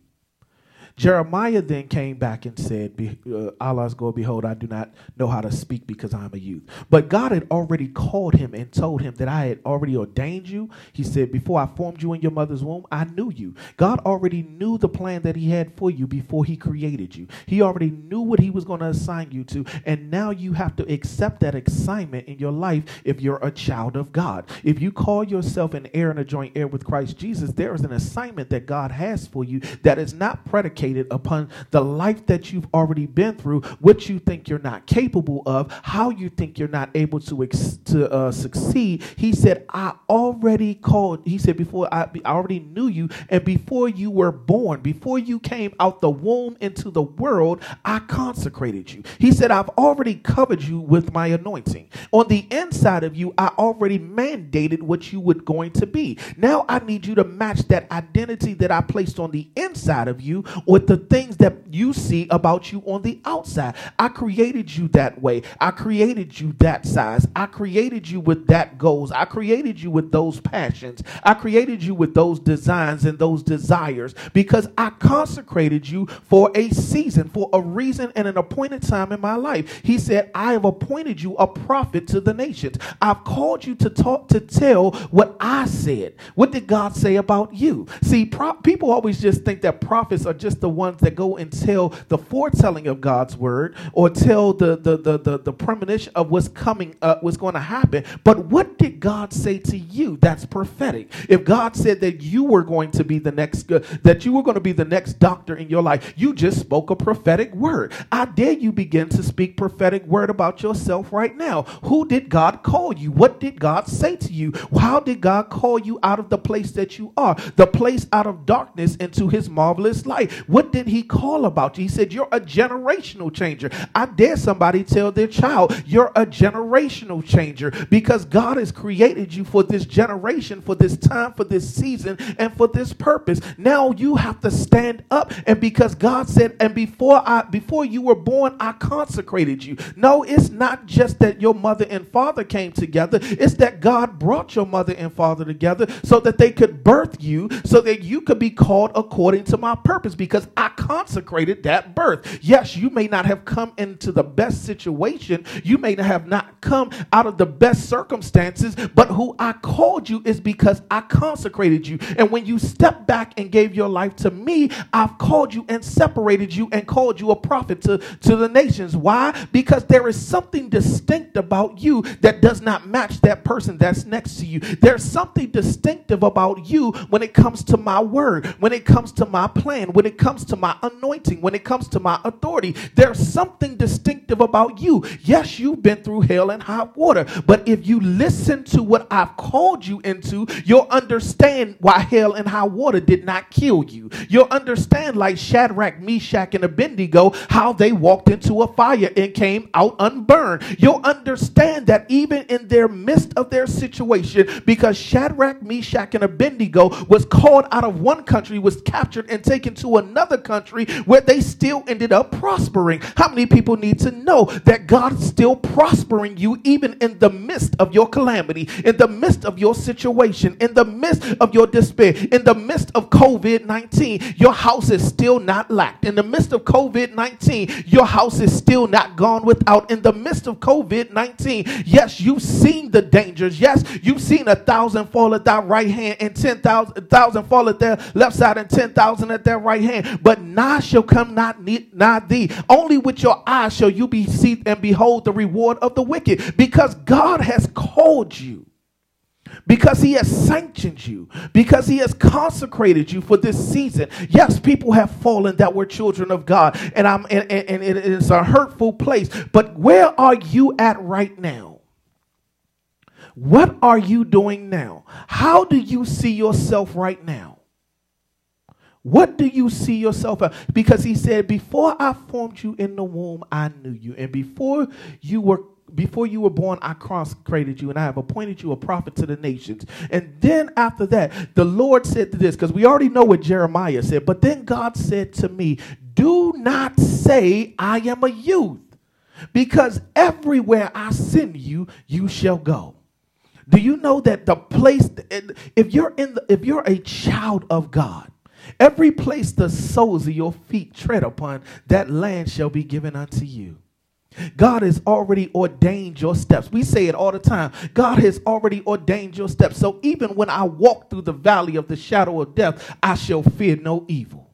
Jeremiah then came back and said, uh, Allah's go, behold, I do not know how to speak because I'm a youth. But God had already called him and told him that I had already ordained you. He said, Before I formed you in your mother's womb, I knew you. God already knew the plan that he had for you before he created you. He already knew what he was going to assign you to. And now you have to accept that assignment in your life if you're a child of God. If you call yourself an heir and a joint heir with Christ Jesus, there is an assignment that God has for you that is not predicated predicated upon the life that you've already been through, what you think you're not capable of, how you think you're not able to, ex- to uh, succeed. He said, I already called, he said, before I, I already knew you, and before you were born, before you came out the womb into the world, I consecrated you. He said, I've already covered you with my anointing. On the inside of you, I already mandated what you were going to be. Now I need you to match that identity that I placed on the inside of you with the things that you see about you on the outside. I created you that way. I created you that size. I created you with that goals. I created you with those passions. I created you with those designs and those desires because I consecrated you for a season, for a reason and an appointed time in my life. He said, I have appointed you a prophet to the nations. I've called you to talk, to tell what I said. What did God say about you? See, pro- people always just think that prophets are just the ones that go and tell the foretelling of God's word or tell the the the the, the premonition of what's coming, uh, what's going to happen. But what did God say to you? That's prophetic. If God said that you were going to be the next, uh, that you were going to be the next doctor in your life, you just spoke a prophetic word. I dare you begin to speak prophetic word about yourself right now. Who did God call you? What did God say to you? How did God call you out of the place that you are, the place out of darkness into His marvelous light? What did he call about you? He said, You're a generational changer. I dare somebody tell their child, You're a generational changer because God has created you for this generation, for this time, for this season, and for this purpose. Now you have to stand up. And because God said, And before I before you were born, I consecrated you. No, it's not just that your mother and father came together, it's that God brought your mother and father together so that they could birth you, so that you could be called according to my purpose. Because I consecrated that birth. Yes, you may not have come into the best situation, you may not have not come out of the best circumstances, but who I called you is because I consecrated you. And when you step back and gave your life to me, I've called you and separated you and called you a prophet to, to the nations. Why? Because there is something distinct about you that does not match that person that's next to you. There's something distinctive about you when it comes to my word, when it comes to my plan, when it comes comes to my anointing, when it comes to my authority, there's something distinctive about you. Yes, you've been through hell and hot water, but if you listen to what I've called you into, you'll understand why hell and hot water did not kill you. You'll understand, like Shadrach, Meshach, and Abednego, how they walked into a fire and came out unburned. You'll understand that even in their midst of their situation, because Shadrach, Meshach, and Abednego was called out of one country, was captured and taken to another country where they still ended up prospering. How many people need to know that God's still prospering you even in the midst of your calamity, in the midst of your situation, in the midst of your despair, in the midst of COVID 19? Your house is still not lacked. In the midst of COVID 19, your house is still not gone without. In the midst of COVID 19, yes, you've seen the dangers. Yes, you've seen a thousand fall at that right hand and 10,000 thousand fall at their left side and 10,000 at their right hand. But nigh shall come not, not thee. Only with your eyes shall you be see and behold the reward of the wicked because God has called you because he has sanctioned you, because he has consecrated you for this season. Yes, people have fallen that were children of God, and I'm and, and, and it is a hurtful place. But where are you at right now? What are you doing now? How do you see yourself right now? What do you see yourself as? Because he said, Before I formed you in the womb, I knew you. And before you were before you were born, I consecrated you and I have appointed you a prophet to the nations. And then after that, the Lord said to this, because we already know what Jeremiah said, but then God said to me, Do not say, I am a youth, because everywhere I send you, you shall go. Do you know that the place if you're in the, if you're a child of God, every place the soles of your feet tread upon, that land shall be given unto you. God has already ordained your steps. We say it all the time. God has already ordained your steps. So even when I walk through the valley of the shadow of death, I shall fear no evil.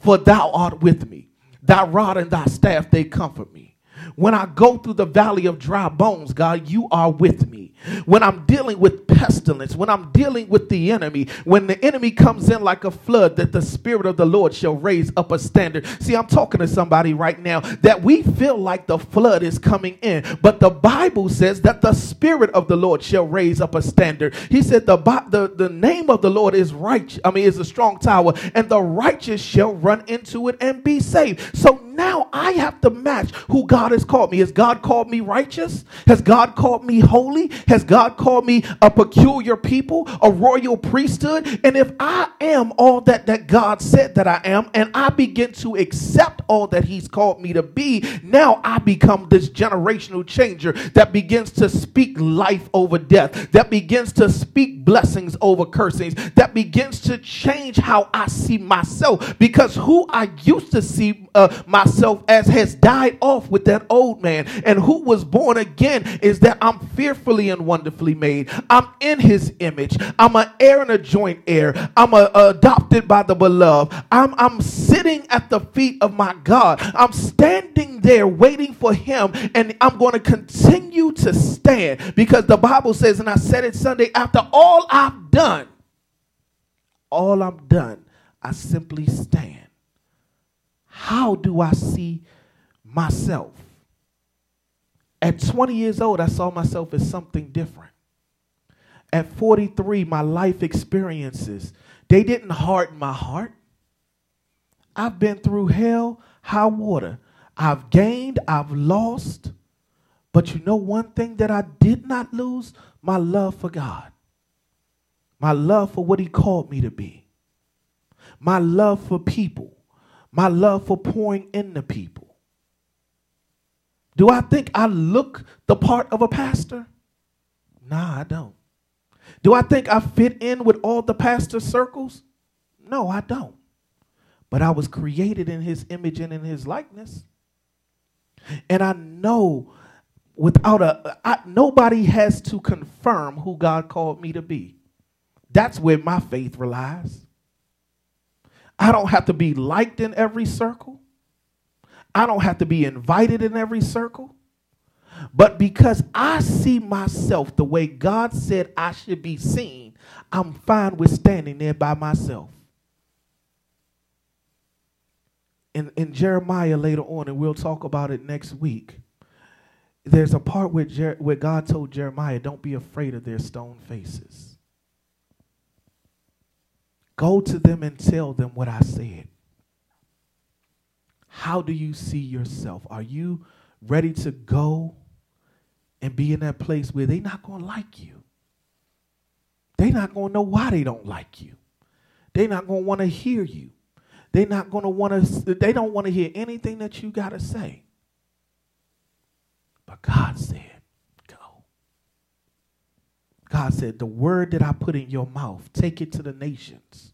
For thou art with me. Thy rod and thy staff, they comfort me. When I go through the valley of dry bones, God, you are with me. When I'm dealing with pestilence, when I'm dealing with the enemy, when the enemy comes in like a flood, that the Spirit of the Lord shall raise up a standard. See, I'm talking to somebody right now that we feel like the flood is coming in, but the Bible says that the Spirit of the Lord shall raise up a standard. He said the, the, the name of the Lord is right, I mean, is a strong tower, and the righteous shall run into it and be saved. So now I have to match who God has called me. Has God called me righteous? Has God called me holy? Has God called me a peculiar people, a royal priesthood? And if I am all that, that God said that I am, and I begin to accept all that He's called me to be, now I become this generational changer that begins to speak life over death, that begins to speak blessings over cursings, that begins to change how I see myself. Because who I used to see uh, myself as has died off with that old man, and who was born again is that I'm fearfully and wonderfully made. I'm in his image. I'm an heir and a joint heir. I'm a, a adopted by the beloved. I'm, I'm sitting at the feet of my God. I'm standing there waiting for him, and I'm going to continue to stand because the Bible says, and I said it Sunday, after all I've done, all I'm done, I simply stand. How do I see myself? At 20 years old, I saw myself as something different. At 43, my life experiences, they didn't harden my heart. I've been through hell, high water. I've gained, I've lost. But you know one thing that I did not lose? My love for God. My love for what he called me to be. My love for people. My love for pouring into people. Do I think I look the part of a pastor? Nah, I don't. Do I think I fit in with all the pastor circles? No, I don't. But I was created in his image and in his likeness. And I know without a I, nobody has to confirm who God called me to be. That's where my faith relies. I don't have to be liked in every circle. I don't have to be invited in every circle. But because I see myself the way God said I should be seen, I'm fine with standing there by myself. in, in Jeremiah later on, and we'll talk about it next week. There's a part where, Jer- where God told Jeremiah, Don't be afraid of their stone faces. Go to them and tell them what I said. How do you see yourself? Are you ready to go and be in that place where they're not going to like you? They're not going to know why they don't like you. They're not going to want to hear you. They're not going to want to, they don't want to hear anything that you got to say. But God said, go. God said, the word that I put in your mouth, take it to the nations.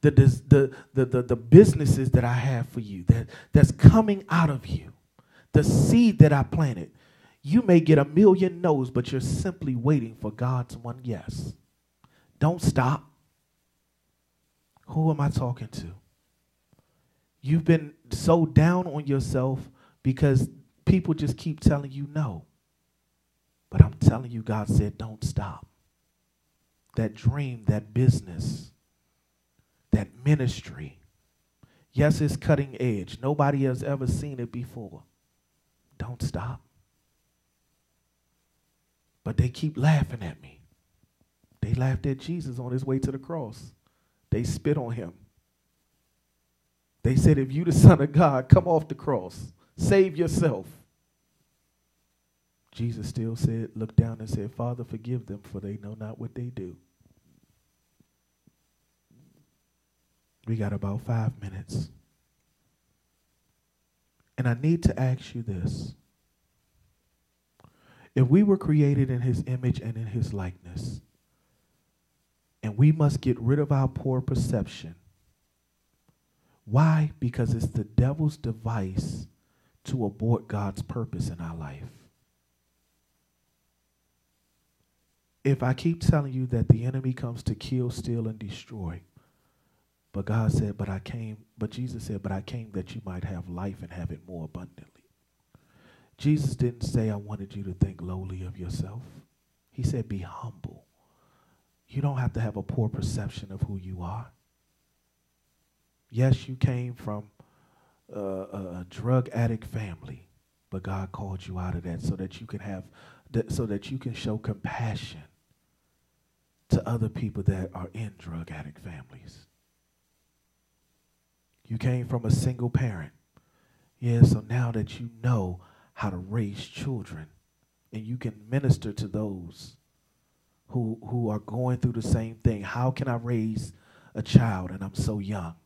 The, the, the, the, the businesses that I have for you, that, that's coming out of you, the seed that I planted. You may get a million no's, but you're simply waiting for God's one yes. Don't stop. Who am I talking to? You've been so down on yourself because people just keep telling you no. But I'm telling you, God said, don't stop. That dream, that business, that ministry. Yes, it's cutting edge. Nobody has ever seen it before. Don't stop. But they keep laughing at me. They laughed at Jesus on his way to the cross. They spit on him. They said, if you the son of God, come off the cross. Save yourself. Jesus still said, looked down and said, Father, forgive them, for they know not what they do. We got about five minutes. And I need to ask you this. If we were created in his image and in his likeness, and we must get rid of our poor perception. Why? Because it's the devil's device to abort God's purpose in our life. If I keep telling you that the enemy comes to kill, steal, and destroy, but God said, but I came, but Jesus said, but I came that you might have life and have it more abundantly. Jesus didn't say, I wanted you to think lowly of yourself. He said, be humble. You don't have to have a poor perception of who you are. Yes, you came from a, a drug addict family, but God called you out of that so that you can have, so that you can show compassion to other people that are in drug addict families. You came from a single parent. Yeah, so now that you know how to raise children and you can minister to those who who are going through the same thing. How can I raise a child and I'm so young?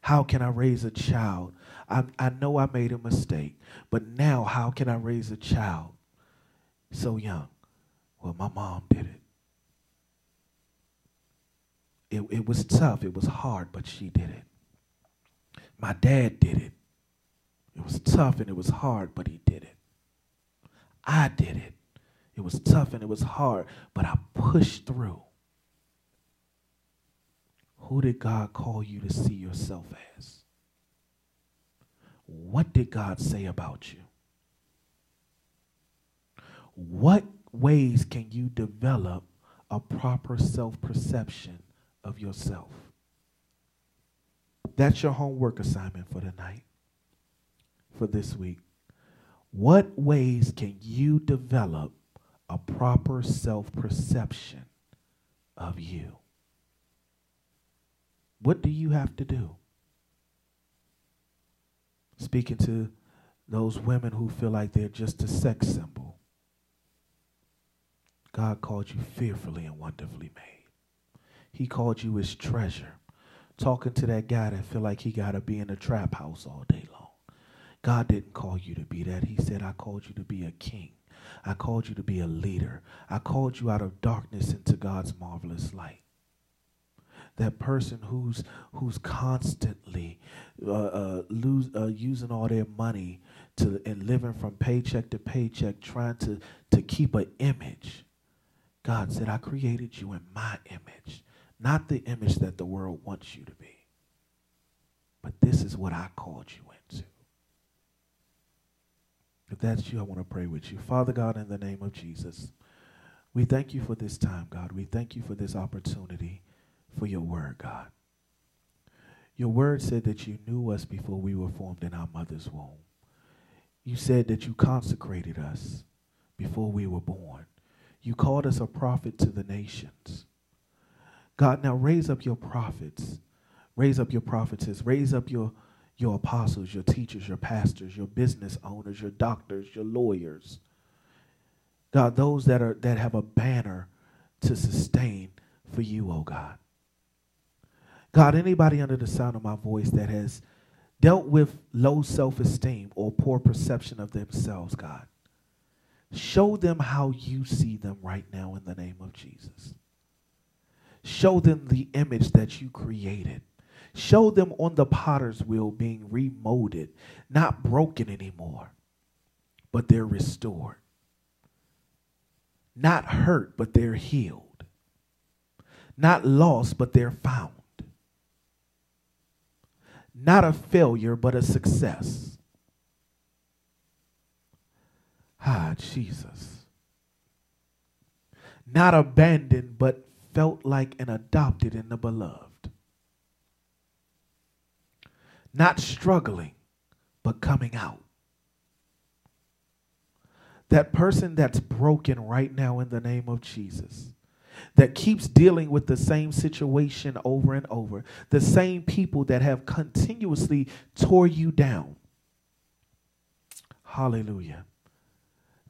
How can I raise a child? I, I know I made a mistake, but now how can I raise a child so young? Well, my mom did it. It, it was tough, it was hard, but she did it. My dad did it. It was tough and it was hard, but he did it. I did it. It was tough and it was hard, but I pushed through. Who did God call you to see yourself as? What did God say about you? What ways can you develop a proper self perception of yourself? That's your homework assignment for tonight, for this week. What ways can you develop a proper self perception of you. What do you have to do? Speaking to those women who feel like they're just a sex symbol. God called you fearfully and wonderfully made. He called you his treasure. Talking to that guy that feel like he got to be in a trap house all day long. God didn't call you to be that. He said, I called you to be a king. I called you to be a leader. I called you out of darkness into God's marvelous light. That person who's who's constantly uh, uh, lose, uh, using all their money to and living from paycheck to paycheck, trying to to keep an image. God said, "I created you in my image, not the image that the world wants you to be. But this is what I called you into." If that's you, I want to pray with you. Father God, in the name of Jesus, we thank you for this time, God. We thank you for this opportunity for your word, God. Your word said that you knew us before we were formed in our mother's womb. You said that you consecrated us before we were born. You called us a prophet to the nations. God, now raise up your prophets, raise up your prophetess, raise up your, your apostles, your teachers, your pastors, your business owners, your doctors, your lawyers. God, those that are that have a banner to sustain for you, oh God. God, anybody under the sound of my voice that has dealt with low self esteem or poor perception of themselves, God, show them how you see them right now in the name of Jesus. Show them the image that you created. Show them on the potter's wheel being remolded, not broken anymore, but they're restored. Not hurt, but they're healed. Not lost, but they're found. Not a failure, but a success. Ah, Jesus. Not abandoned, but felt like an adopted in the beloved. Not struggling, but coming out. That person that's broken right now in the name of Jesus, that keeps dealing with the same situation over and over, the same people that have continuously tore you down. Hallelujah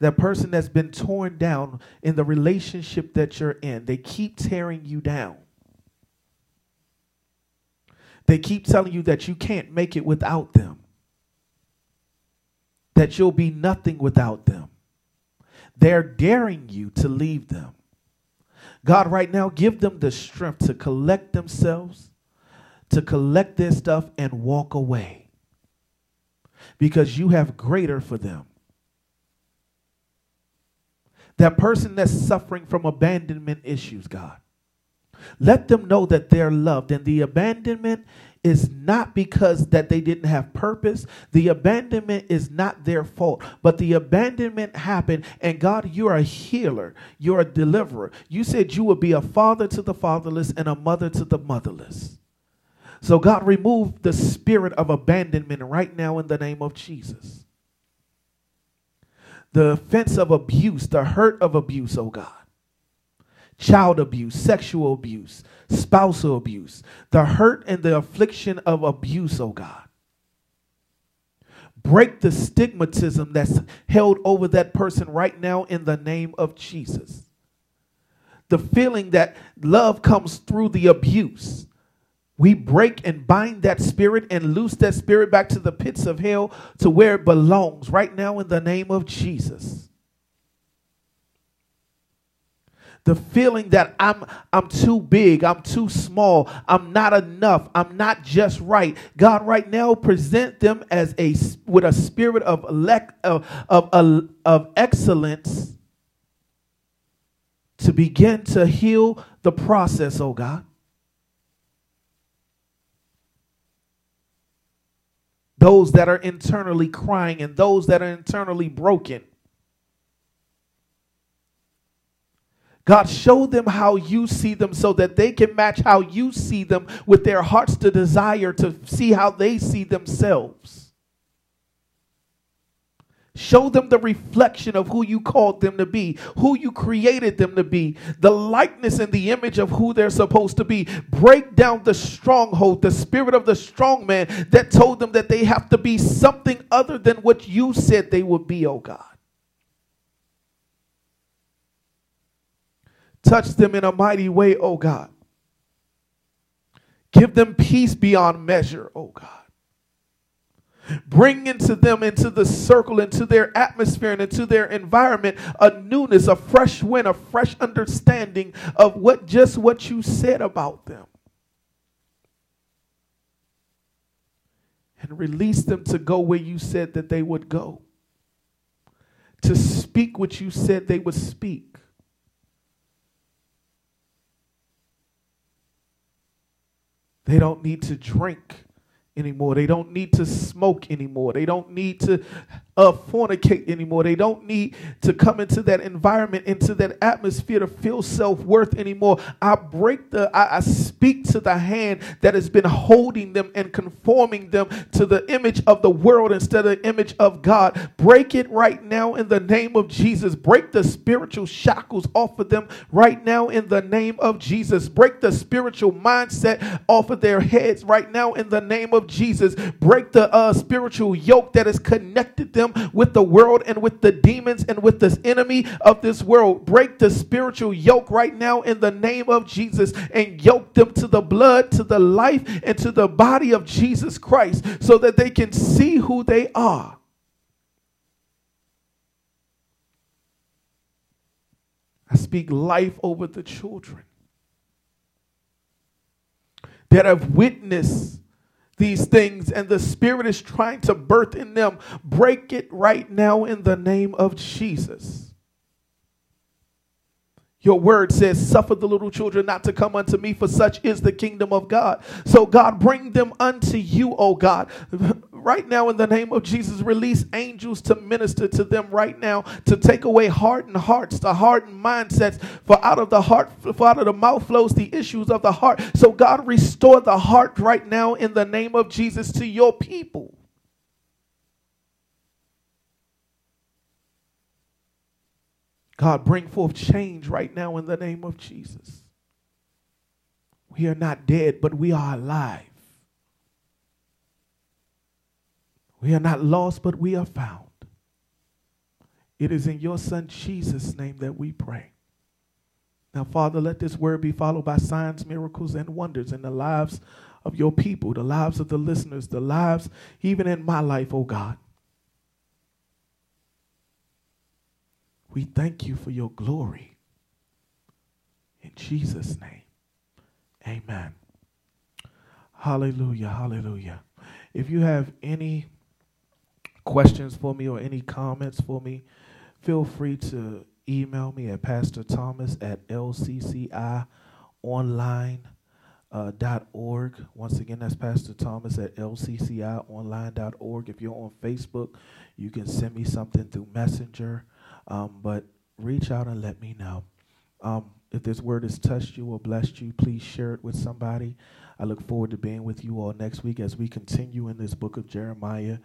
that person that's been torn down in the relationship that you're in. They keep tearing you down. They keep telling you that you can't make it without them, that you'll be nothing without them. They're daring you to leave them. God, right now, give them the strength to collect themselves, to collect their stuff, and walk away because you have greater for them. That person that's suffering from abandonment issues, God. Let them know that they're loved. And the abandonment is not because that they didn't have purpose. The abandonment is not their fault, but the abandonment happened. And God, you're a healer. You're a deliverer. You said you would be a father to the fatherless and a mother to the motherless. So God, remove the spirit of abandonment right now in the name of Jesus the offense of abuse, the hurt of abuse, oh God. Child abuse, sexual abuse, spousal abuse, the hurt and the affliction of abuse, oh God. Break the stigmatism that's held over that person right now in the name of Jesus. The feeling that love comes through the abuse we break and bind that spirit and loose that spirit back to the pits of hell to where it belongs right now in the name of Jesus. The feeling that I'm I'm too big, I'm too small, I'm not enough, I'm not just right. God right now present them as a with a spirit of elect, of, of, of excellence to begin to heal the process, oh God. Those that are internally crying and those that are internally broken. God, show them how you see them so that they can match how you see them with their hearts to desire to see how they see themselves. Show them the reflection of who you called them to be, who you created them to be, the likeness and the image of who they're supposed to be. Break down the stronghold, the spirit of the strong man that told them that they have to be something other than what you said they would be, oh God. Touch them in a mighty way, oh God. Give them peace beyond measure, oh God. Bring into them, into the circle, into their atmosphere, and into their environment a newness, a fresh wind, a fresh understanding of what just what you said about them. And release them to go where you said that they would go, to speak what you said they would speak. They don't need to drink anymore. They don't need to smoke anymore. They don't need to uh, fornicate anymore. They don't need to come into that environment, into that atmosphere to feel self worth anymore. I break the, I, I, speak to the hand that has been holding them and conforming them to the image of the world instead of the image of God. Break it right now in the name of Jesus. Break the spiritual shackles off of them right now in the name of Jesus. Break the spiritual mindset off of their heads right now in the name of Jesus. Break the uh, spiritual yoke that is connected them them with the world and with the demons and with this enemy of this world. Break the spiritual yoke right now in the name of Jesus and yoke them to the blood, to the life, and to the body of Jesus Christ so that they can see who they are. I speak life over the children that have witnessed these things and the Spirit is trying to birth in them. Break it right now in the name of Jesus. Your word says, Suffer the little children not to come unto me, for such is the kingdom of God. So, God, bring them unto you, O God. Right now, in the name of Jesus, release angels to minister to them right now, to take away hardened hearts, to hardened mindsets. For out of the heart, for out of the mouth flows the issues of the heart. So, God, restore the heart right now in the name of Jesus to your people. God, bring forth change right now in the name of Jesus. We are not dead, but we are alive. We are not lost, but we are found. It is in your Son Jesus' name that we pray. Now, Father, let this word be followed by signs, miracles, and wonders in the lives of your people, the lives of the listeners, the lives even in my life, oh God. We thank you for your glory. In Jesus' name, amen. Hallelujah, hallelujah. If you have any questions for me or any comments for me, feel free to email me at Pastor Thomas at lccionline.org. Uh. Once again, that's Pastor Thomas at lccionline.org. If you're on Facebook, you can send me something through Messenger. Um, but reach out and let me know. Um, if this word has touched you or blessed you, please share it with somebody. I look forward to being with you all next week as we continue in this book of Jeremiah.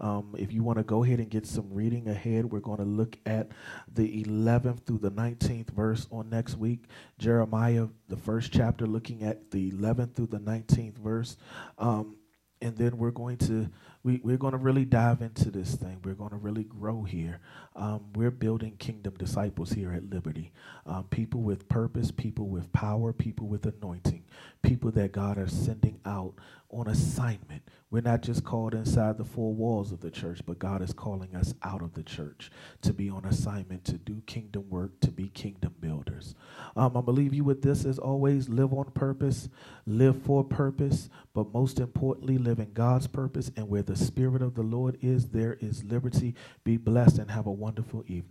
Um, if you want to go ahead and get some reading ahead, we're going to look at the 11th through the 19th verse on next week. Jeremiah, the first chapter, looking at the 11th through the 19th verse. Um, and then we're going to we, we're going to really dive into this thing. We're going to really grow here. Um, we're building kingdom disciples here at Liberty. Um, people with purpose, people with power, people with anointing, people that God is sending out on assignment. We're not just called inside the four walls of the church, but God is calling us out of the church to be on assignment, to do kingdom work, to be kingdom builders. Um, I believe you with this as always live on purpose, live for purpose, but most importantly, live in God's purpose. And where the Spirit of the Lord is, there is liberty. Be blessed and have a wonderful evening.